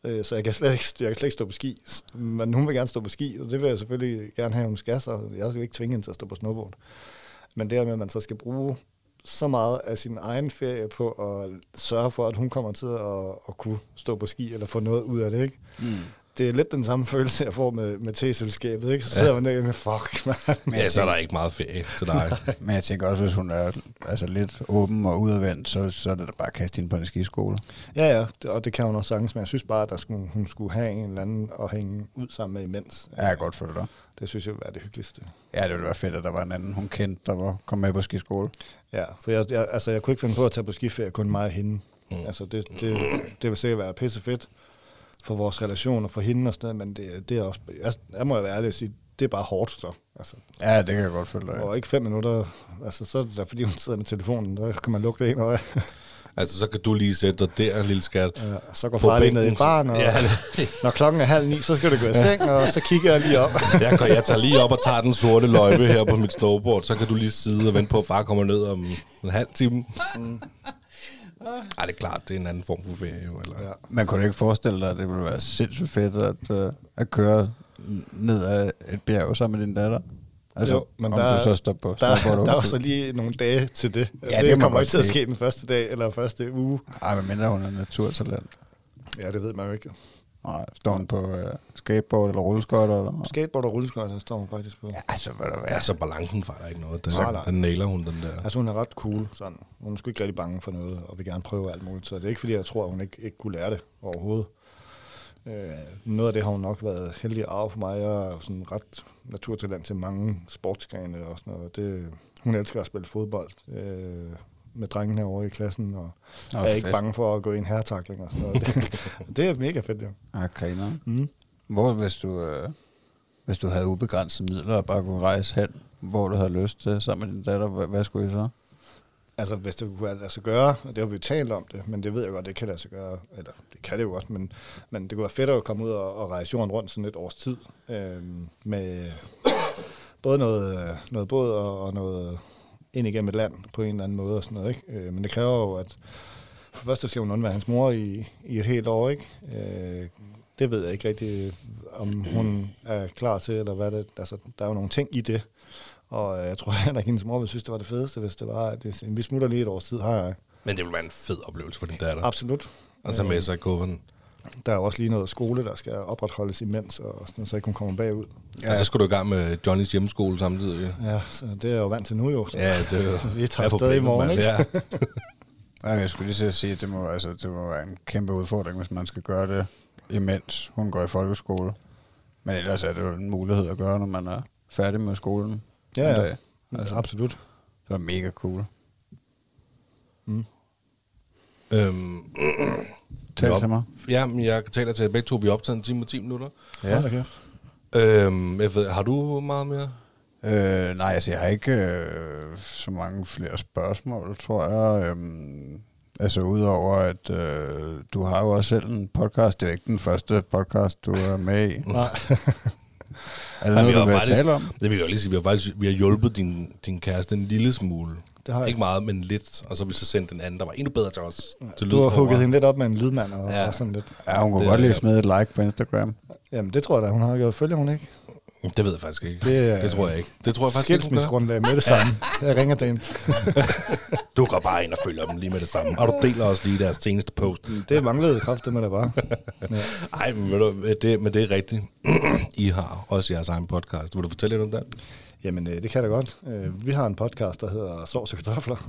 øh, så jeg kan, slet ikke, jeg kan slet ikke stå på ski. Men hun vil gerne stå på ski, og det vil jeg selvfølgelig gerne have, hun skal, så jeg skal ikke tvinge hende til at stå på snowboard. Men det med, at man så skal bruge så meget af sin egen ferie på at sørge for, at hun kommer til at, at kunne stå på ski, eller få noget ud af det, ikke? Mm det er lidt den samme følelse, jeg får med, med te-selskabet, ikke? Så sidder man der og fuck, man. Men Ja, så er der ikke meget ferie til dig. men jeg tænker også, hvis hun er altså, lidt åben og udadvendt, så, så er det da bare at kaste hende på en skiskole. Ja, ja, det, og det kan hun også sagtens, men jeg synes bare, at der skulle, hun skulle have en eller anden at hænge ud sammen med imens. Ja, jeg godt følge dig. Det synes jeg ville være det hyggeligste. Ja, det ville være fedt, at der var en anden, hun kendte, der var kom med på skiskole. Ja, for jeg, jeg, altså, jeg kunne ikke finde på at tage på skiferie, kun mig og hende. Mm. Altså, det, det, det vil sikkert være pisse fedt for vores relation og for hende og sådan noget, men det, det er også, jeg, jeg må jo være ærlig at sige, det er bare hårdt så. Altså, Ja, det kan jeg godt følge dig. og ikke fem minutter, altså, så er det da, fordi hun sidder med telefonen, der kan man lukke det ind øje. altså, så kan du lige sætte dig der, lille skat. Ja, så går far lige ned i barn, og Ja. når klokken er halv ni, så skal du gå i seng, og så kigger jeg lige op. Jeg, går, jeg tager lige op og tager den sorte løjpe her på mit snowboard, så kan du lige sidde og vente på, at far kommer ned om en halv time. Ej, det er klart, det er en anden form for ferie, jo. Eller? Ja. Man kunne ikke forestille dig, at det ville være sindssygt fedt at, uh, at køre ned ad et bjerg sammen med din datter. Altså, Jo, men der- du så på Der, snowboard der var også. så lige nogle dage til det. Ja, det, det kommer ikke til at ske den første dag eller første uge. Ej, men mindre hun er naturtalent. Ja, det ved man jo ikke. Nej, står hun på øh, skateboard eller rulleskøjter? Eller? Skateboard og rulleskøjter står hun faktisk på. Ja, altså, hvad der Ja, være. så balancen fejler ikke noget. Den, Nej, nej. den nailer hun, den der. Altså hun er ret cool, sådan. Hun er sgu ikke rigtig bange for noget, og vil gerne prøve alt muligt. Så det er ikke fordi, jeg tror, at hun ikke, ikke kunne lære det overhovedet. Øh, noget af det har hun nok været heldig at arve for mig. Jeg er sådan ret naturtalent til mange sportsgrene og sådan noget. Det, hun elsker at spille fodbold øh, med drengene herovre i klassen, og Nå, er ikke fedt. bange for at gå i en herretakling og sådan noget. Det, det er mega fedt, jo. Ja, griner. Mm. Hvor, hvis du, øh, hvis du havde ubegrænsede midler og bare kunne rejse hen, hvor du havde lyst til, sammen med din datter, hvad, hvad skulle I så? Altså, hvis det kunne lade sig gøre, og det har vi jo talt om det, men det ved jeg godt, det kan lade sig gøre, eller det kan det jo også, men, men det kunne være fedt at komme ud og, og rejse jorden rundt sådan et års tid, øh, med både noget, øh, noget båd og, og noget ind igennem et land på en eller anden måde og sådan noget, ikke? Øh, men det kræver jo, at for først så skal hun undvære hans mor i, i et helt år, ikke? Øh, det ved jeg ikke rigtig, om hun er klar til, eller hvad det Altså, der er jo nogle ting i det, og øh, jeg tror heller ikke, hendes mor ville synes, det var det fedeste, hvis det var, at vi smutter lige et års tid, har jeg. Men det vil være en fed oplevelse for din datter. Absolut. At tage med sig i. Der er jo også lige noget skole, der skal opretholdes imens, og sådan, så ikke hun kommer bagud. Ja. Og så skal du i gang med Johnnys hjemmeskole samtidig. Ja, så det er jeg jo vant til nu jo. Så. Ja, det er Vi tager er afsted i morgen, ikke? Ja, Ja. jeg skulle lige sige, at det må, altså, det må være en kæmpe udfordring, hvis man skal gøre det, imens hun går i folkeskole. Men ellers er det jo en mulighed at gøre, når man er færdig med skolen. Ja, ja. Altså, Absolut. det er mega cool. Øhm, Tal til mig. Ja, men jeg kan tale til, at begge to vi er optaget en time og 10 minutter. Ja. Da kæft. Øhm, jeg ved, har du meget mere? Øh, nej, altså jeg har ikke øh, så mange flere spørgsmål, tror jeg. Øhm, altså udover at øh, du har jo også selv en podcast. Det er ikke den første podcast, du er med i. Nej. Er det Nej, vi noget, du vil faktisk- tale om? Det vil jeg lige sige. Vi har faktisk vi har hjulpet din, din kæreste en lille smule. Det har jeg. Ikke meget, men lidt. Og så har vi så sendt den anden, der var endnu bedre til os. Til Du har hugget hende lidt op med en lydmand og, Ja. og sådan lidt. Ja, hun kunne Det godt lige smide et like på Instagram. Jamen, det tror jeg da, hun har gjort. Følger hun ikke? Det ved jeg faktisk ikke. Det det tror jeg ikke. Det tror jeg faktisk ikke. Skilsmissegrundlag med det samme. Jeg ringer til hende. Du går bare ind og følger dem lige med det samme. Og du deler også lige deres seneste post. Det manglede kraft, det med det bare. Ja. Ej, men, ved du, det, men det er rigtigt. I har også jeres egen podcast. Vil du fortælle lidt om det? Jamen, øh, det kan jeg da godt. Øh, Vi har en podcast, der hedder Sovs og kartofler.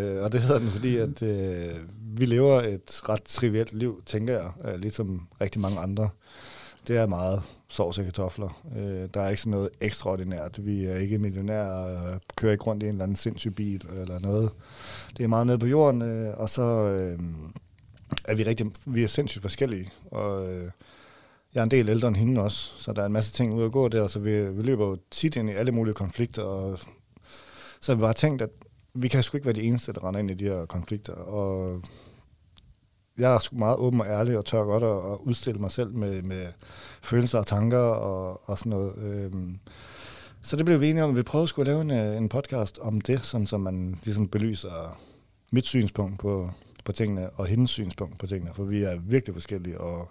Øh, og det hedder den, fordi at øh, vi lever et ret trivielt liv, tænker jeg, øh, ligesom rigtig mange andre. Det er meget sovs og kartofler. Øh, Der er ikke sådan noget ekstraordinært. Vi er ikke millionærer og kører ikke rundt i en eller anden sindssyg bil eller noget. Det er meget nede på jorden, øh, og så øh, er vi rigtig, vi er sindssygt forskellige. Og øh, jeg er en del ældre end hende også, så der er en masse ting ude at gå der, så vi, vi løber jo tit ind i alle mulige konflikter, og så har vi bare tænkt, at vi kan sgu ikke være de eneste, der render ind i de her konflikter, og jeg er sgu meget åben og ærlig og tør godt at, at udstille mig selv med, med følelser og tanker og, og sådan noget. Øhm, så det blev vi enige om, at vi prøvede at lave en, øh, en podcast om det, sådan så man ligesom belyser mit synspunkt på, på tingene og hendes synspunkt på tingene, for vi er virkelig forskellige og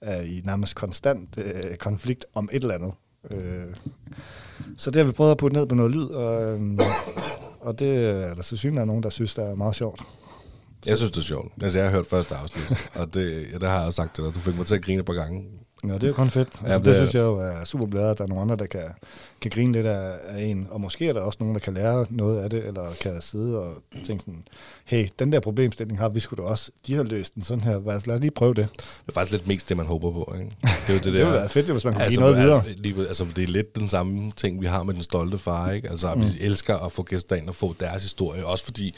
er i nærmest konstant øh, konflikt om et eller andet. Øh, så det har vi prøvet at putte ned på noget lyd, og, øh, og det øh, er der selvfølgelig nogen, der synes, det er meget sjovt. Jeg synes, det er sjovt. Altså, jeg har hørt første afsnit, og det, ja, det har jeg også sagt til dig. Du fik mig til at grine et par gange. Ja, det er jo kun fedt. Altså, Ja, det det, synes jeg jo er super bladet, at der er nogle andre, der kan, kan grine lidt af, af en. Og måske er der også nogen, der kan lære noget af det, eller kan sidde og tænke sådan, hey, den der problemstilling har vi sgu da også. De har løst den sådan her. Lad os lige prøve det. Det er faktisk lidt mest det, man håber på. Ikke? Det er jo det, Det der, ville være fedt, hvis man kunne altså, give noget videre. er- Lige, altså, det er lidt den samme ting, vi har med den stolte far. Ikke? Altså, mm. vi elsker at få gæster ind og få deres historie. Også fordi,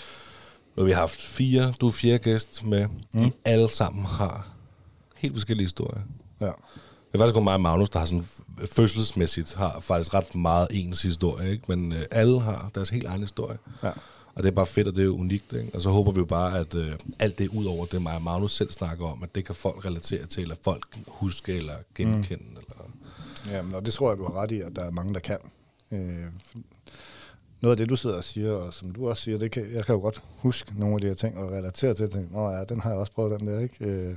når vi har haft fire, du er fire gæst med, mm. de alle sammen har helt forskellige historier. Det er faktisk kun mig og Magnus, der har sådan fødselsmæssigt har faktisk ret meget ens historie, ikke? men øh, alle har deres helt egen historie. Ja. Og det er bare fedt, og det er unikt. Ikke? Og så håber vi jo bare, at øh, alt det ud over det, mig og Magnus selv snakker om, at det kan folk relatere til, eller folk huske, eller genkende. Mm. Eller... Jamen, og det tror jeg, du har ret i, at der er mange, der kan. Øh, noget af det, du sidder og siger, og som du også siger, det kan, jeg kan jo godt huske nogle af de her ting og relatere til det. Nå ja, den har jeg også prøvet, den der, ikke? Øh,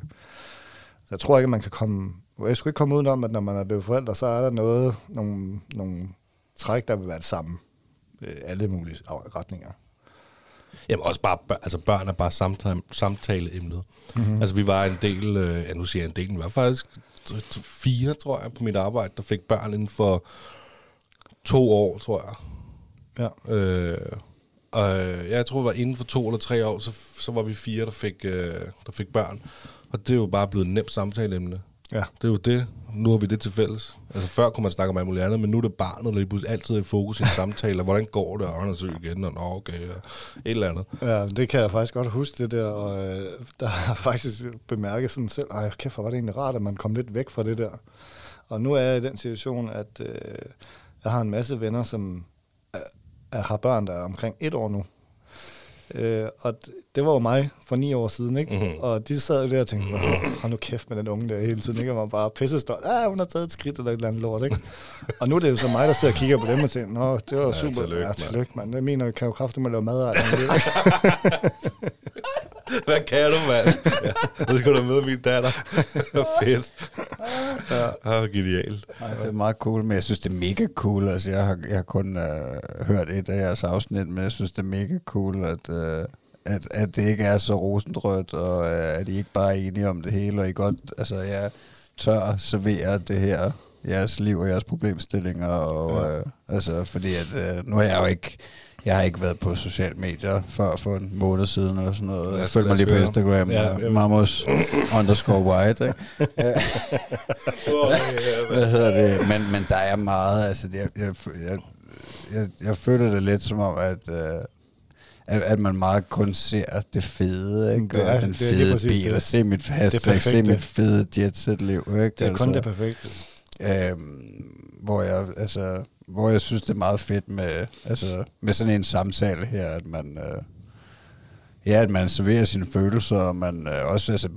jeg tror ikke, man kan komme... Jeg skulle ikke komme udenom, at når man er blevet forældre, så er der noget, nogle, nogle træk, der vil være det samme. Øh, alle mulige retninger. Jamen også bare, altså børn er bare samtale, samtaleemnet. Mm-hmm. Altså vi var en del, øh, ja nu siger jeg en del, vi var faktisk fire, tror jeg, på mit arbejde, der fik børn inden for to år, tror jeg. Ja. Øh, og øh, jeg tror, det var inden for to eller tre år, så, så var vi fire, der fik, øh, der fik børn. Og det er jo bare blevet et nemt samtaleemne. Ja. Det er jo det. Nu har vi det til fælles. Altså før kunne man snakke om alt muligt andet, men nu er det barnet, der lige pludselig altid er i fokus i en samtale. Hvordan går det? Og han er igen, og nå, okay, og et eller andet. Ja, det kan jeg faktisk godt huske, det der, og øh, der har faktisk bemærket sådan selv, ej, kæft, hvor var det egentlig rart, at man kom lidt væk fra det der. Og nu er jeg i den situation, at øh, jeg har en masse venner, som er, er, har børn, der er omkring et år nu. Øh, og det var jo mig for ni år siden, ikke? Mhm. Mm-hmm. Og de sad jo der og tænkte, "Åh, hold nu kæft med den unge der hele tiden, ikke? Og man bare pisse stolt, ah, hun har taget et skridt eller et eller andet lort, ikke? og nu er det jo så mig, der sidder og kigger på dem og tænker, nå, det var Ja, super. tillykke, ja, tillykke, mand. Det mener, kan jo kraftigt med at lave mad muligt, ikke? Hvad kan du, mand? ja, nu skal du møde min datter. Fedt. Ja, oh, genialt. Nej, det er meget cool, men jeg synes, det er mega cool. Altså, jeg har, jeg har kun øh, hørt et af jeres afsnit, men jeg synes, det er mega cool, at, øh, at, at det ikke er så rosendrødt, og øh, at I ikke bare er enige om det hele, og I godt, altså, jeg tør at servere det her, jeres liv og jeres problemstillinger, og Ja. øh, altså, fordi at, øh, nu har jeg jo ikke, jeg har ikke været på sociale medier før for en måned siden eller sådan noget. Jeg os- følger mig lige på. Instagram, Ja, ja, Mamos underscore white, ikke? Hvad hedder det? Men, men der er meget, altså jeg, jeg, jeg, jeg, jeg føler det lidt som om, at, øh, at, at man meget kun ser det fede, ikke? Det er- og den det fede præcis bil, det. og se mit hashtag, se mit fede jetset-liv, ikke? Det er kun det perfekte. Øhm, hvor jeg altså hvor jeg synes det er meget fedt med altså med sådan en samtale her at man øh, ja at man serverer sine følelser og man øh, også altså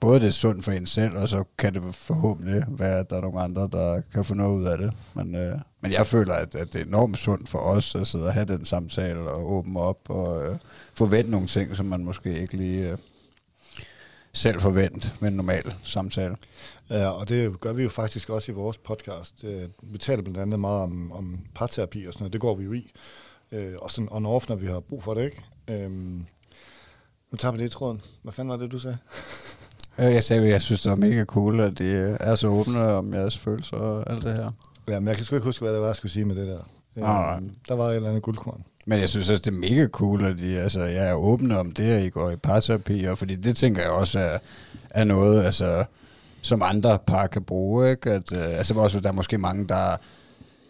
både det er sundt for en selv og så kan det forhåbentlig være at der er nogle andre der kan få noget ud af det. Men øh, men jeg føler at, at det er enormt sundt for os at sidde og have den samtale og åbne op og øh, forvente nogle ting som man måske ikke lige øh, selv forvent med en normal samtale. Ja, og det gør vi jo faktisk også i vores podcast. Øh, Vi taler blandt andet meget om, om parterapi og sådan noget. Det går vi jo i. Øh, Og sådan on-off, når vi har brug for det, ikke? Øhm, Nu tager vi det i tråden. Hvad fanden var det, du sagde? Øh, Jeg sagde, at jeg synes, det var mega cool, at de øh, er så åbne om jeres følelser og alt det her. Ja, men jeg kan sgu ikke huske, hvad det var, jeg skulle sige med det der. Nej, Øhm, Der var et eller andet guldkorn. Men jeg synes også, det er mega cool, at I, altså, jeg er åbne om det, at I går i parterapi, og fordi det tænker jeg også er, er noget, altså, som andre par kan bruge. Ikke? At, øh, altså også, der er måske mange, der,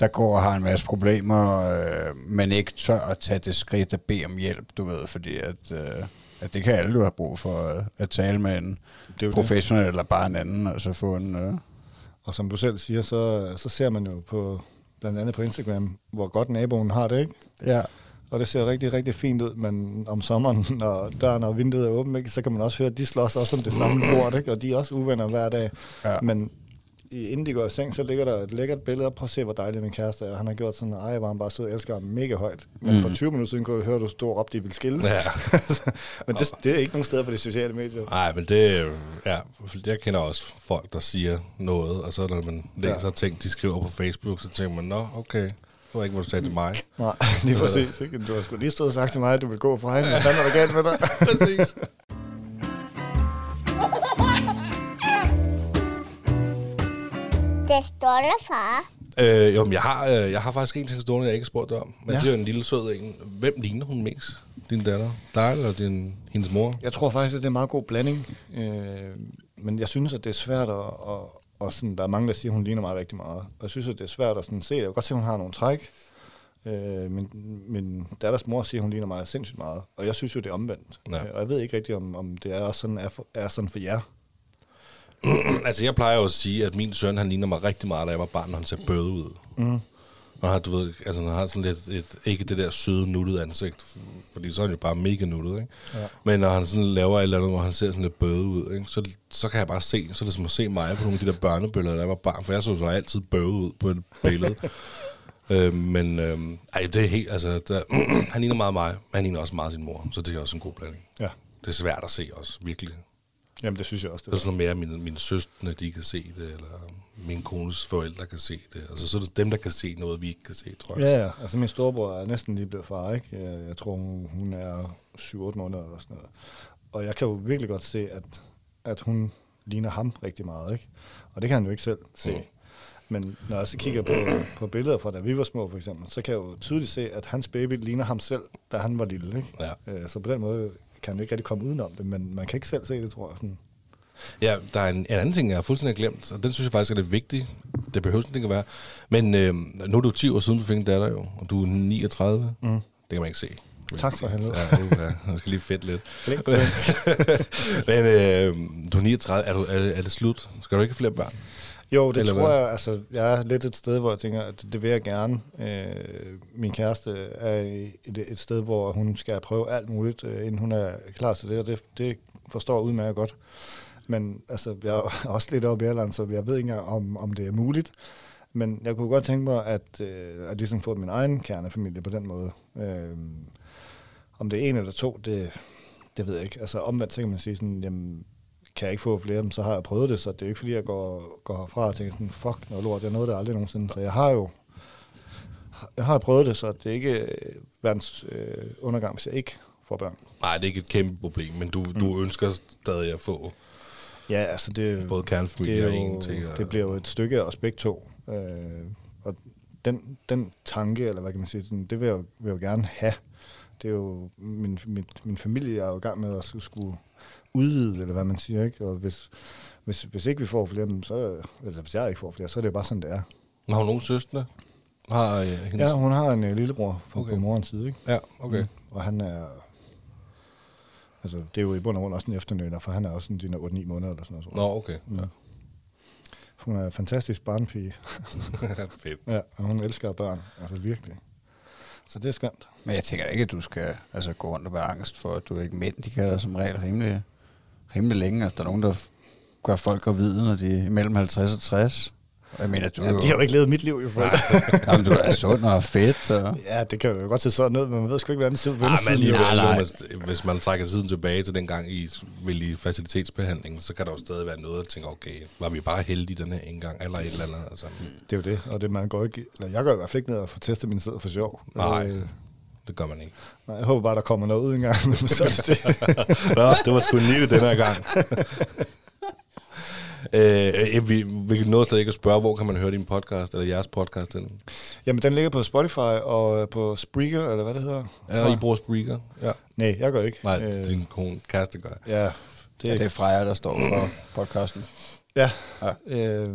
der går og har en masse problemer, øh, men ikke tør at tage det skridt at bede om hjælp, du ved, fordi at, øh, at det kan alle jo have brug for, øh, at tale med en Det jo det. professionel eller bare en anden, altså få en... Øh, Og som du selv siger, så, så ser man jo på, blandt andet på Instagram, hvor godt naboen har det, ikke? ja. Og det ser rigtig, rigtig fint ud, men om sommeren, når døren og vinduet er åbent, ikke, så kan man også høre, at de slås også om det samme lort, ikke? og de er også uvenner hver dag. Ja. Men i- inden de går i seng, så ligger der et lækkert billede op. Prøv at se, hvor dejlig min kæreste er. Han har gjort sådan, ej, hvor han bare sød og elsker ham mega højt. Men Mm. for 20 minutter siden kunne du høre, at du stod råbte, de ville skilles. Ja. men det, det, er ikke nogen steder på de sociale medier. Nej, men det er ja, jeg kender også folk, der siger noget, og så når man læser ja. ting, de skriver på Facebook, så tænker man, nå, okay, det var ikke, hvad du sagde til mig. Nej, lige præcis. Ikke? Du har sgu lige stået og sagt til mig, at du vil gå fra hende. Hvad fanden er der galt med dig? Præcis. Det stolte far. øh, jo, men jeg har, øh, jeg har faktisk en ting stående, jeg ikke har spurgt dig om, men ja. det er jo en lille sød en. Hvem ligner hun mest? Din datter? Dig eller din, hendes mor? Jeg tror faktisk, at det er en meget god blanding. Øh, men jeg synes, at det er svært at... at og sådan, der er mange, der siger, at hun ligner mig rigtig meget. Og jeg synes, at det er svært at sådan se. Jeg kan godt se, at hun har nogle træk. Øh, min, min datters mor siger, at hun ligner mig sindssygt meget. Og jeg synes jo, det er omvendt. Ja. Og jeg ved ikke rigtig, om, om det er også sådan, er, for, er sådan for jer. altså, jeg plejer jo at sige, at min søn, han ligner mig rigtig meget, da jeg var barn, når han ser bøde ud. Mm. Og har, du ved, altså, han har sådan lidt, et, ikke det der søde, nuttede ansigt, fordi så er han jo bare mega nuttet, ikke? Ja. Men når han sådan laver et eller andet, hvor han ser sådan lidt bøde ud, ikke? Så, så kan jeg bare se, så er det som at se mig på nogle af de der børnebilleder, jeg var barn, for jeg så så altid bøde ud på et billede. øh, men øh, ej, det er helt, altså, der, han ligner meget mig, men han ligner også meget sin mor, så det er også en god blanding. Ja. Det er svært at se også, virkelig. Jamen, det synes jeg også. Det Det er sådan noget mere, at mine, mine søstre, de kan se det, eller min kones forældre kan se det. Altså, så er det dem, der kan se noget, vi ikke kan se, tror jeg. Ja, ja. Altså min storebror er næsten lige blevet far, ikke? Jeg, jeg tror, hun, hun er 7-8 måneder eller sådan noget. Og jeg kan jo virkelig godt se, at, at hun ligner ham rigtig meget, ikke? Og det kan han jo ikke selv se. Mm. Men når jeg så kigger på, på billeder fra da vi var små, for eksempel, så kan jeg jo tydeligt se, at hans baby ligner ham selv, da han var lille, ikke? Ja. Øh, Så på den måde kan han ikke rigtig komme udenom det, men man kan ikke selv se det, tror jeg. Sådan. Ja, der er en, en anden ting, jeg har fuldstændig glemt, og den synes jeg faktisk er lidt vigtig. Det behøver ikke at være. Men øh, nu er du 10 år siden, du fik en datter jo, og du er 39. Mm. Det kan man ikke se. Tak for helvede. Ja, ja, jeg skal lige fedt lidt. Men øh, du er 39. Er, du, er, det, er det slut? Skal du ikke have flere børn? Jo, det Eller tror hvad? jeg. Altså, jeg er lidt et sted, hvor jeg tænker, at det vil jeg gerne. Øh, min kæreste er et, et sted, hvor hun skal prøve alt muligt, øh, inden hun er klar til det, og det, det forstår jeg udmærket godt. Men altså, jeg er også lidt oppe i alderen, så jeg ved ikke engang, om, om det er muligt. Men jeg kunne godt tænke mig, at, øh, at ligesom få min egen kernefamilie på den måde. Øh, om det er en eller to, det, det ved jeg ikke. Altså omvendt, så kan man sige sådan, jamen, kan jeg ikke få flere af dem, så har jeg prøvet det, så det er jo ikke fordi, jeg går, går herfra og tænker sådan, fuck noget lort, jeg nåede det aldrig nogensinde. Så jeg har jo jeg har prøvet det, så det er ikke øh, verdens øh, undergang, hvis jeg ikke får børn. Nej, det er ikke et kæmpe problem, men du, mm. du ønsker stadig at få Ja, altså det, både det, kernefamilie er og jo, en til. Og, det bliver jo et stykke af os begge to. Øh, og den, den tanke, eller hvad kan man sige, sådan, det vil jeg, vil jeg jo gerne have. Det er jo, min, min, min familie er jo i gang med at skulle udvide, eller hvad man siger, ikke? Og hvis, hvis, hvis ikke vi får flere, så, altså hvis jeg ikke får flere, så er det jo bare sådan, det er. Har hun nogen søstre? Har øh, hendes... Ja, hun har en uh, lillebror fra okay. på morens side, ikke? ja, okay. Mm. Og han er, altså det er jo i bund og grund også en efternøler, for han er også sådan de 8-9 måneder eller sådan noget. Nå, okay. Ja. Hun er en fantastisk barnpige. Fedt. Ja, og hun elsker børn, altså virkelig. Så det er skønt. Men jeg tænker ikke, at du skal altså, gå rundt og være angst for, at du er ikke mænd. De kan da som regel rimelig, rimelig længe. Altså, der er nogen, der gør folk gravide, når de er mellem 50 og 60. Jeg mener, du Ja, jo, de har jo ikke levet mit liv, jo. For. jamen, du er sund og fedt. Og, ja, det kan jo godt se sådan ud, men man ved sgu ikke, hvordan det ser ud. på Ah, men alligevel. Nej, nej. hvis, hvis man trækker tiden tilbage til dengang i, vel i facilitetsbehandlingen, så kan der jo stadig være noget at tænke, okay, var vi bare heldige den her engang, eller et eller andet. Altså, Det er jo det, og det man går ikke, eller jeg går i hvert fald ikke ned og får testet min sæd for sjov. Nej. Øh, det gør man ikke. nej, jeg håber bare, der kommer noget ud engang, så det det. Nå, det var sgu en ny den her gang. øh, vi, vi kan nå slet ikke at spørge, hvor kan man høre din podcast, eller jeres podcast? Den? Jamen, den ligger på Spotify og øh, på Spreaker, eller hvad det hedder. Ja, I bruger Spreaker? Ja. Nej, jeg gør ikke. Nej, Øh, din kone, kæreste gør. ja, det, ja, det er Freja, der står for podcasten. Ja. Ja. Øh,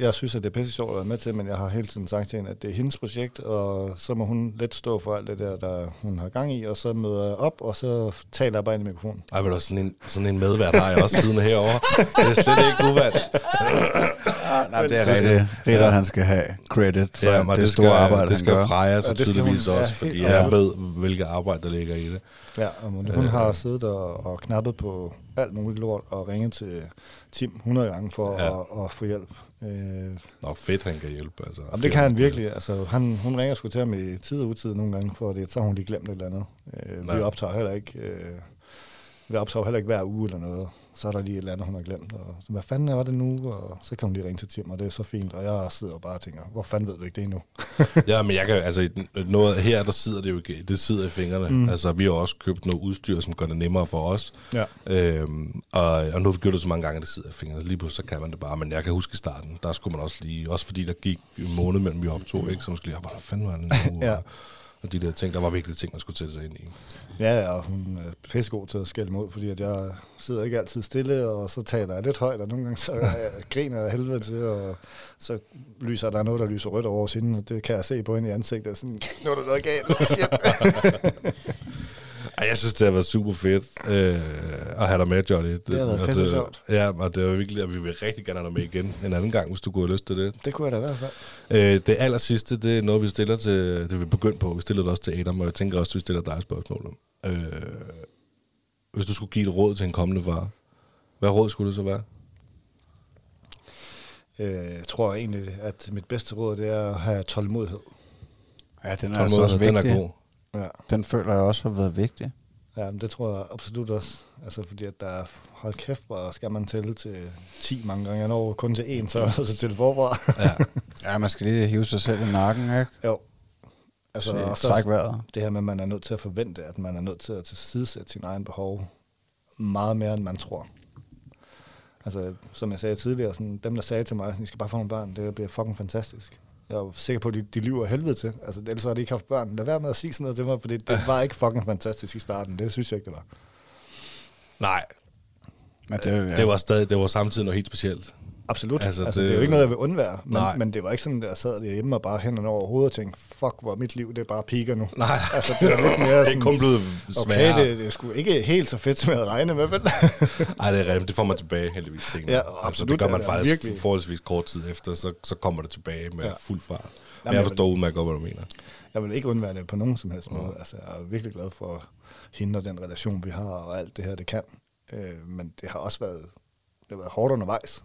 jeg synes, at det er pisse sjovt at være med til, men jeg har hele tiden sagt til hende, at det er hendes projekt, og så må hun let stå for alt det der, der hun har gang i, og så møder jeg op, og så taler jeg bare ind i mikrofonen. Ej, ved du, sådan en, sådan en medvært har jeg også siden herovre. Det er slet ikke uvant. Nej, det er rigtigt. Ritter, ja. han skal have credit for Ja, ja, men det, det store skal, arbejde, det skal han gør. Freja så Ja, det skal tydeligvis hun. Ja, også, fordi jeg ved, hvilket arbejde, der ligger i det. Ja, og hun, hun har siddet og, og knappet på alt muligt lort, og ringet til Tim 100 gange for Ja. ja. at, at få hjælp. Øh, Nå, fedt, han kan hjælpe. Altså. Jamen, det kan han virkelig. Altså, han, hun ringer sgu til ham i tid og utid nogle gange, for det, så har hun lige glemt et eller andet. Øh, Nej. vi optager heller ikke... Øh, vi optager heller ikke hver uge eller noget. Så er der lige et eller andet, hun har glemt. Og, hvad fanden er det nu? Og så kan hun lige ringe til Tim, og det er så fint. Og jeg sidder og bare tænker, hvor fanden ved du ikke det endnu? Ja, men jeg kan, altså, noget, her der sidder det jo ikke, det sidder i fingrene. Mm. Altså, vi har også købt noget udstyr, som gør det nemmere for os. Ja. Øhm, og, og nu har vi gjort det så mange gange, at det sidder i fingrene. Lige pludselig så kan man det bare. Men jeg kan huske i starten, der skulle man også lige, også fordi der gik en måned mellem vi optog, ikke? Så man skulle lige, hvordan fanden var det nu? Ja. Og, de der ting, der var virkelig ting, man skulle sætte sig ind i. Ja, og hun er pissegod til at skælde mod, fordi at jeg sidder ikke altid stille, og så taler jeg lidt højt, og nogle gange så jeg griner jeg helvede til, og så lyser der noget, der lyser rødt over hende, og det kan jeg se på hende i ansigtet, sådan, nu er der noget galt, shit. Ej, jeg synes, det har været super fedt øh, at have dig med, Johnny. Det, har været og det- sjovt. Ja, og det var virkelig, at vi vil rigtig gerne have dig med igen en anden gang, hvis du kunne have lyst til det. det kunne jeg da i hvert fald. Øh, det aller sidste, det er noget, vi stiller til, det vi begyndt på, vi stiller det også til Adam, og jeg tænker også, at vi stiller dig et spørgsmål om. Øh, hvis du skulle give et råd til en kommende far, hvad råd skulle det så være? Øh, Jeg tror egentlig, at mit bedste råd, det er at have tålmodighed. Ja, den er altså også den vigtig. er god. Ja. Den føler jeg også har været vigtig. Ja, men det tror jeg absolut også. Altså fordi at der er, hold kæft, hvor skal man tælle til 10 mange gange. Jeg når kun til én, så, så til forfra. Ja. Ja, man skal lige hive sig selv i nakken, ikke? jo. Altså, Så og så træk vejret. det her med, at man er nødt til at forvente, at man er nødt til at tilsidesætte sin egen behov meget mere, end man tror. Altså, som jeg sagde tidligere, sådan, dem, der sagde til mig, at I skal bare få nogle børn, det bliver fucking fantastisk. Jeg er sikker på, at de, de lyver helvede til. Altså, ellers har de ikke haft børn. Lad være med at sige sådan noget til mig, for det, det var ikke fucking fantastisk i starten. Det synes jeg ikke, det var. Nej, Men det, ja. det var stadig, det var samtidig noget helt specielt. Absolut. Altså, Altså, altså, det- det, er jo ikke noget, jeg vil undvære. Men, Nej. men det var ikke sådan, at jeg sad derhjemme og bare hænderne over hovedet og tænkte, fuck, hvor mit liv, det er bare piker nu. Nej, Altså, det er lidt mere det er sådan, kun blevet sværere. okay, det, det er sgu ikke helt så fedt, som jeg regnet med, vel? Nej, det er rigtigt. Det får man tilbage heldigvis senere. Ja, altså, absolut, det gør man ja, faktisk virkelig. forholdsvis kort tid efter, så, så kommer det tilbage med ja. Ja. fuld fart. Men Jamen, jeg jeg forstår udmærket godt, hvad du mener. jeg vil ikke undvære det på nogen som helst måde. Altså, jeg er virkelig glad for at hindre den relation, vi har, og alt det her, det kan. Øh, men det har også været, det har været hårdt undervejs.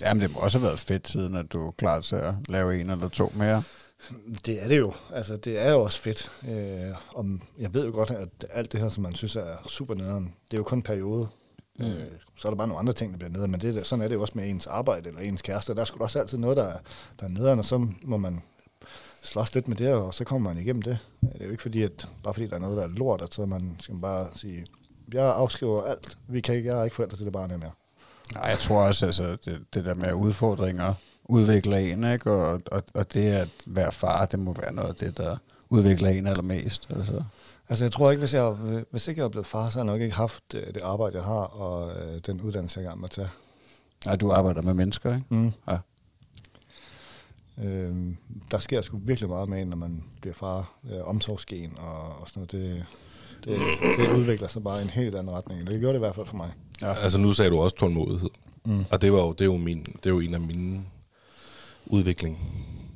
Jamen, det må også have været fedt, siden at du er klar til at lave en eller to mere. Det er det jo. Altså, det er jo også fedt. Øh, om, jeg ved jo godt, at alt det her, som man synes er super nederen, det er jo kun en periode. Mm. Øh, så er der bare nogle andre ting, der bliver nederen. Men det, sådan er det jo også med ens arbejde eller ens kæreste. Der er sgu også altid noget, der er, der er nederen, og så må man slås lidt med det, og så kommer man igennem det. Det er jo ikke fordi, at bare fordi der er noget, der er lort, at så man skal man bare sige, jeg afskriver alt. Vi kan ikke, jeg er ikke forældre til det barn her mere. Nej, jeg tror også, altså, det, det der med udfordringer udvikler en, ikke? Og, og, og det at være far, det må være noget af det, der udvikler en allermest. Altså. Altså, jeg tror ikke, hvis, jeg, hvis ikke jeg var blevet far, så har jeg nok ikke haft øh, det arbejde, jeg har, og øh, den uddannelse, jeg er gang med at tage. Nej, du arbejder med mennesker, ikke? Mm. Ja. Øhm, der sker sgu virkelig meget med en, når man bliver far. Øh, omsorgsgen og, og sådan noget. Det, det, det udvikler sig bare i en helt anden retning. Det gjorde det i hvert fald for mig. Ja. Altså nu sagde du også tålmodighed. Mm. Og det, var jo, det, er jo min, det er jo en af mine udvikling.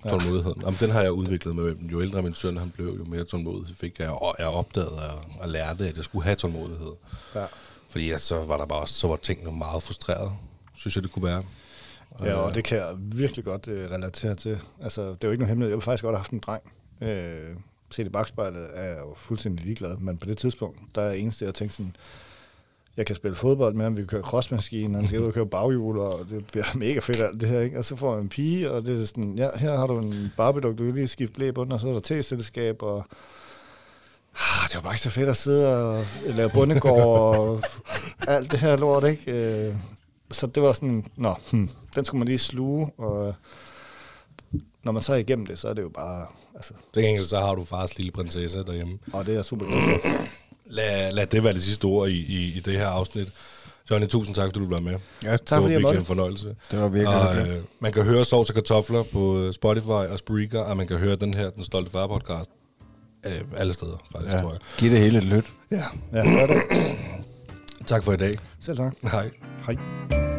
Ja. Tålmodigheden. Jamen, den har jeg udviklet med. Jo ældre min søn han blev, jo mere tålmodighed fik jeg. Og jeg opdagede og, og lærte, at jeg skulle have tålmodighed. Ja. Fordi ja, så var der bare også, så var tingene meget frustreret, synes jeg, det kunne være. ja, og det kan jeg virkelig godt øh, relatere til. Altså, det er jo ikke noget hemmelighed. Jeg ville faktisk godt have haft en dreng. Øh, set i bagspejlet er jeg jo fuldstændig ligeglad. Men på det tidspunkt, der er eneste, jeg tænkte sådan, jeg kan spille fodbold med ham, vi kan køre crossmaskine, han skal ud og køre baghjul, og det bliver mega fedt alt det her, ikke? Og så får jeg en pige, og det er sådan, ja, her har du en barbeduk, du kan lige skifte blæ på den, og så er der t-selskab, og ah, det var bare ikke så fedt at sidde og lave bundegård, og alt det her lort, ikke? Øh, Så det var sådan, nå, hmm, den skulle man lige sluge, og når man så er igennem det, så er det jo bare, altså, Det gengæld så har du fars lille prinsesse derhjemme. og det er jeg super glad for. Lad, lad det være det sidste ord i, i, i det her afsnit. Johnny, tusind tak, fordi du var med. Ja, det var fordi jeg virkelig måtte. en fornøjelse. det var virkelig Og, øh, man kan høre Sov til kartofler på øh, Spotify og Spreaker, og man kan høre den her, Den Stolte Far podcast, øh, alle steder, faktisk, Ja. tror jeg. Giv det hele et lyt. Ja. Ja, det. Tak for i dag. Selv tak. Hej. Hej.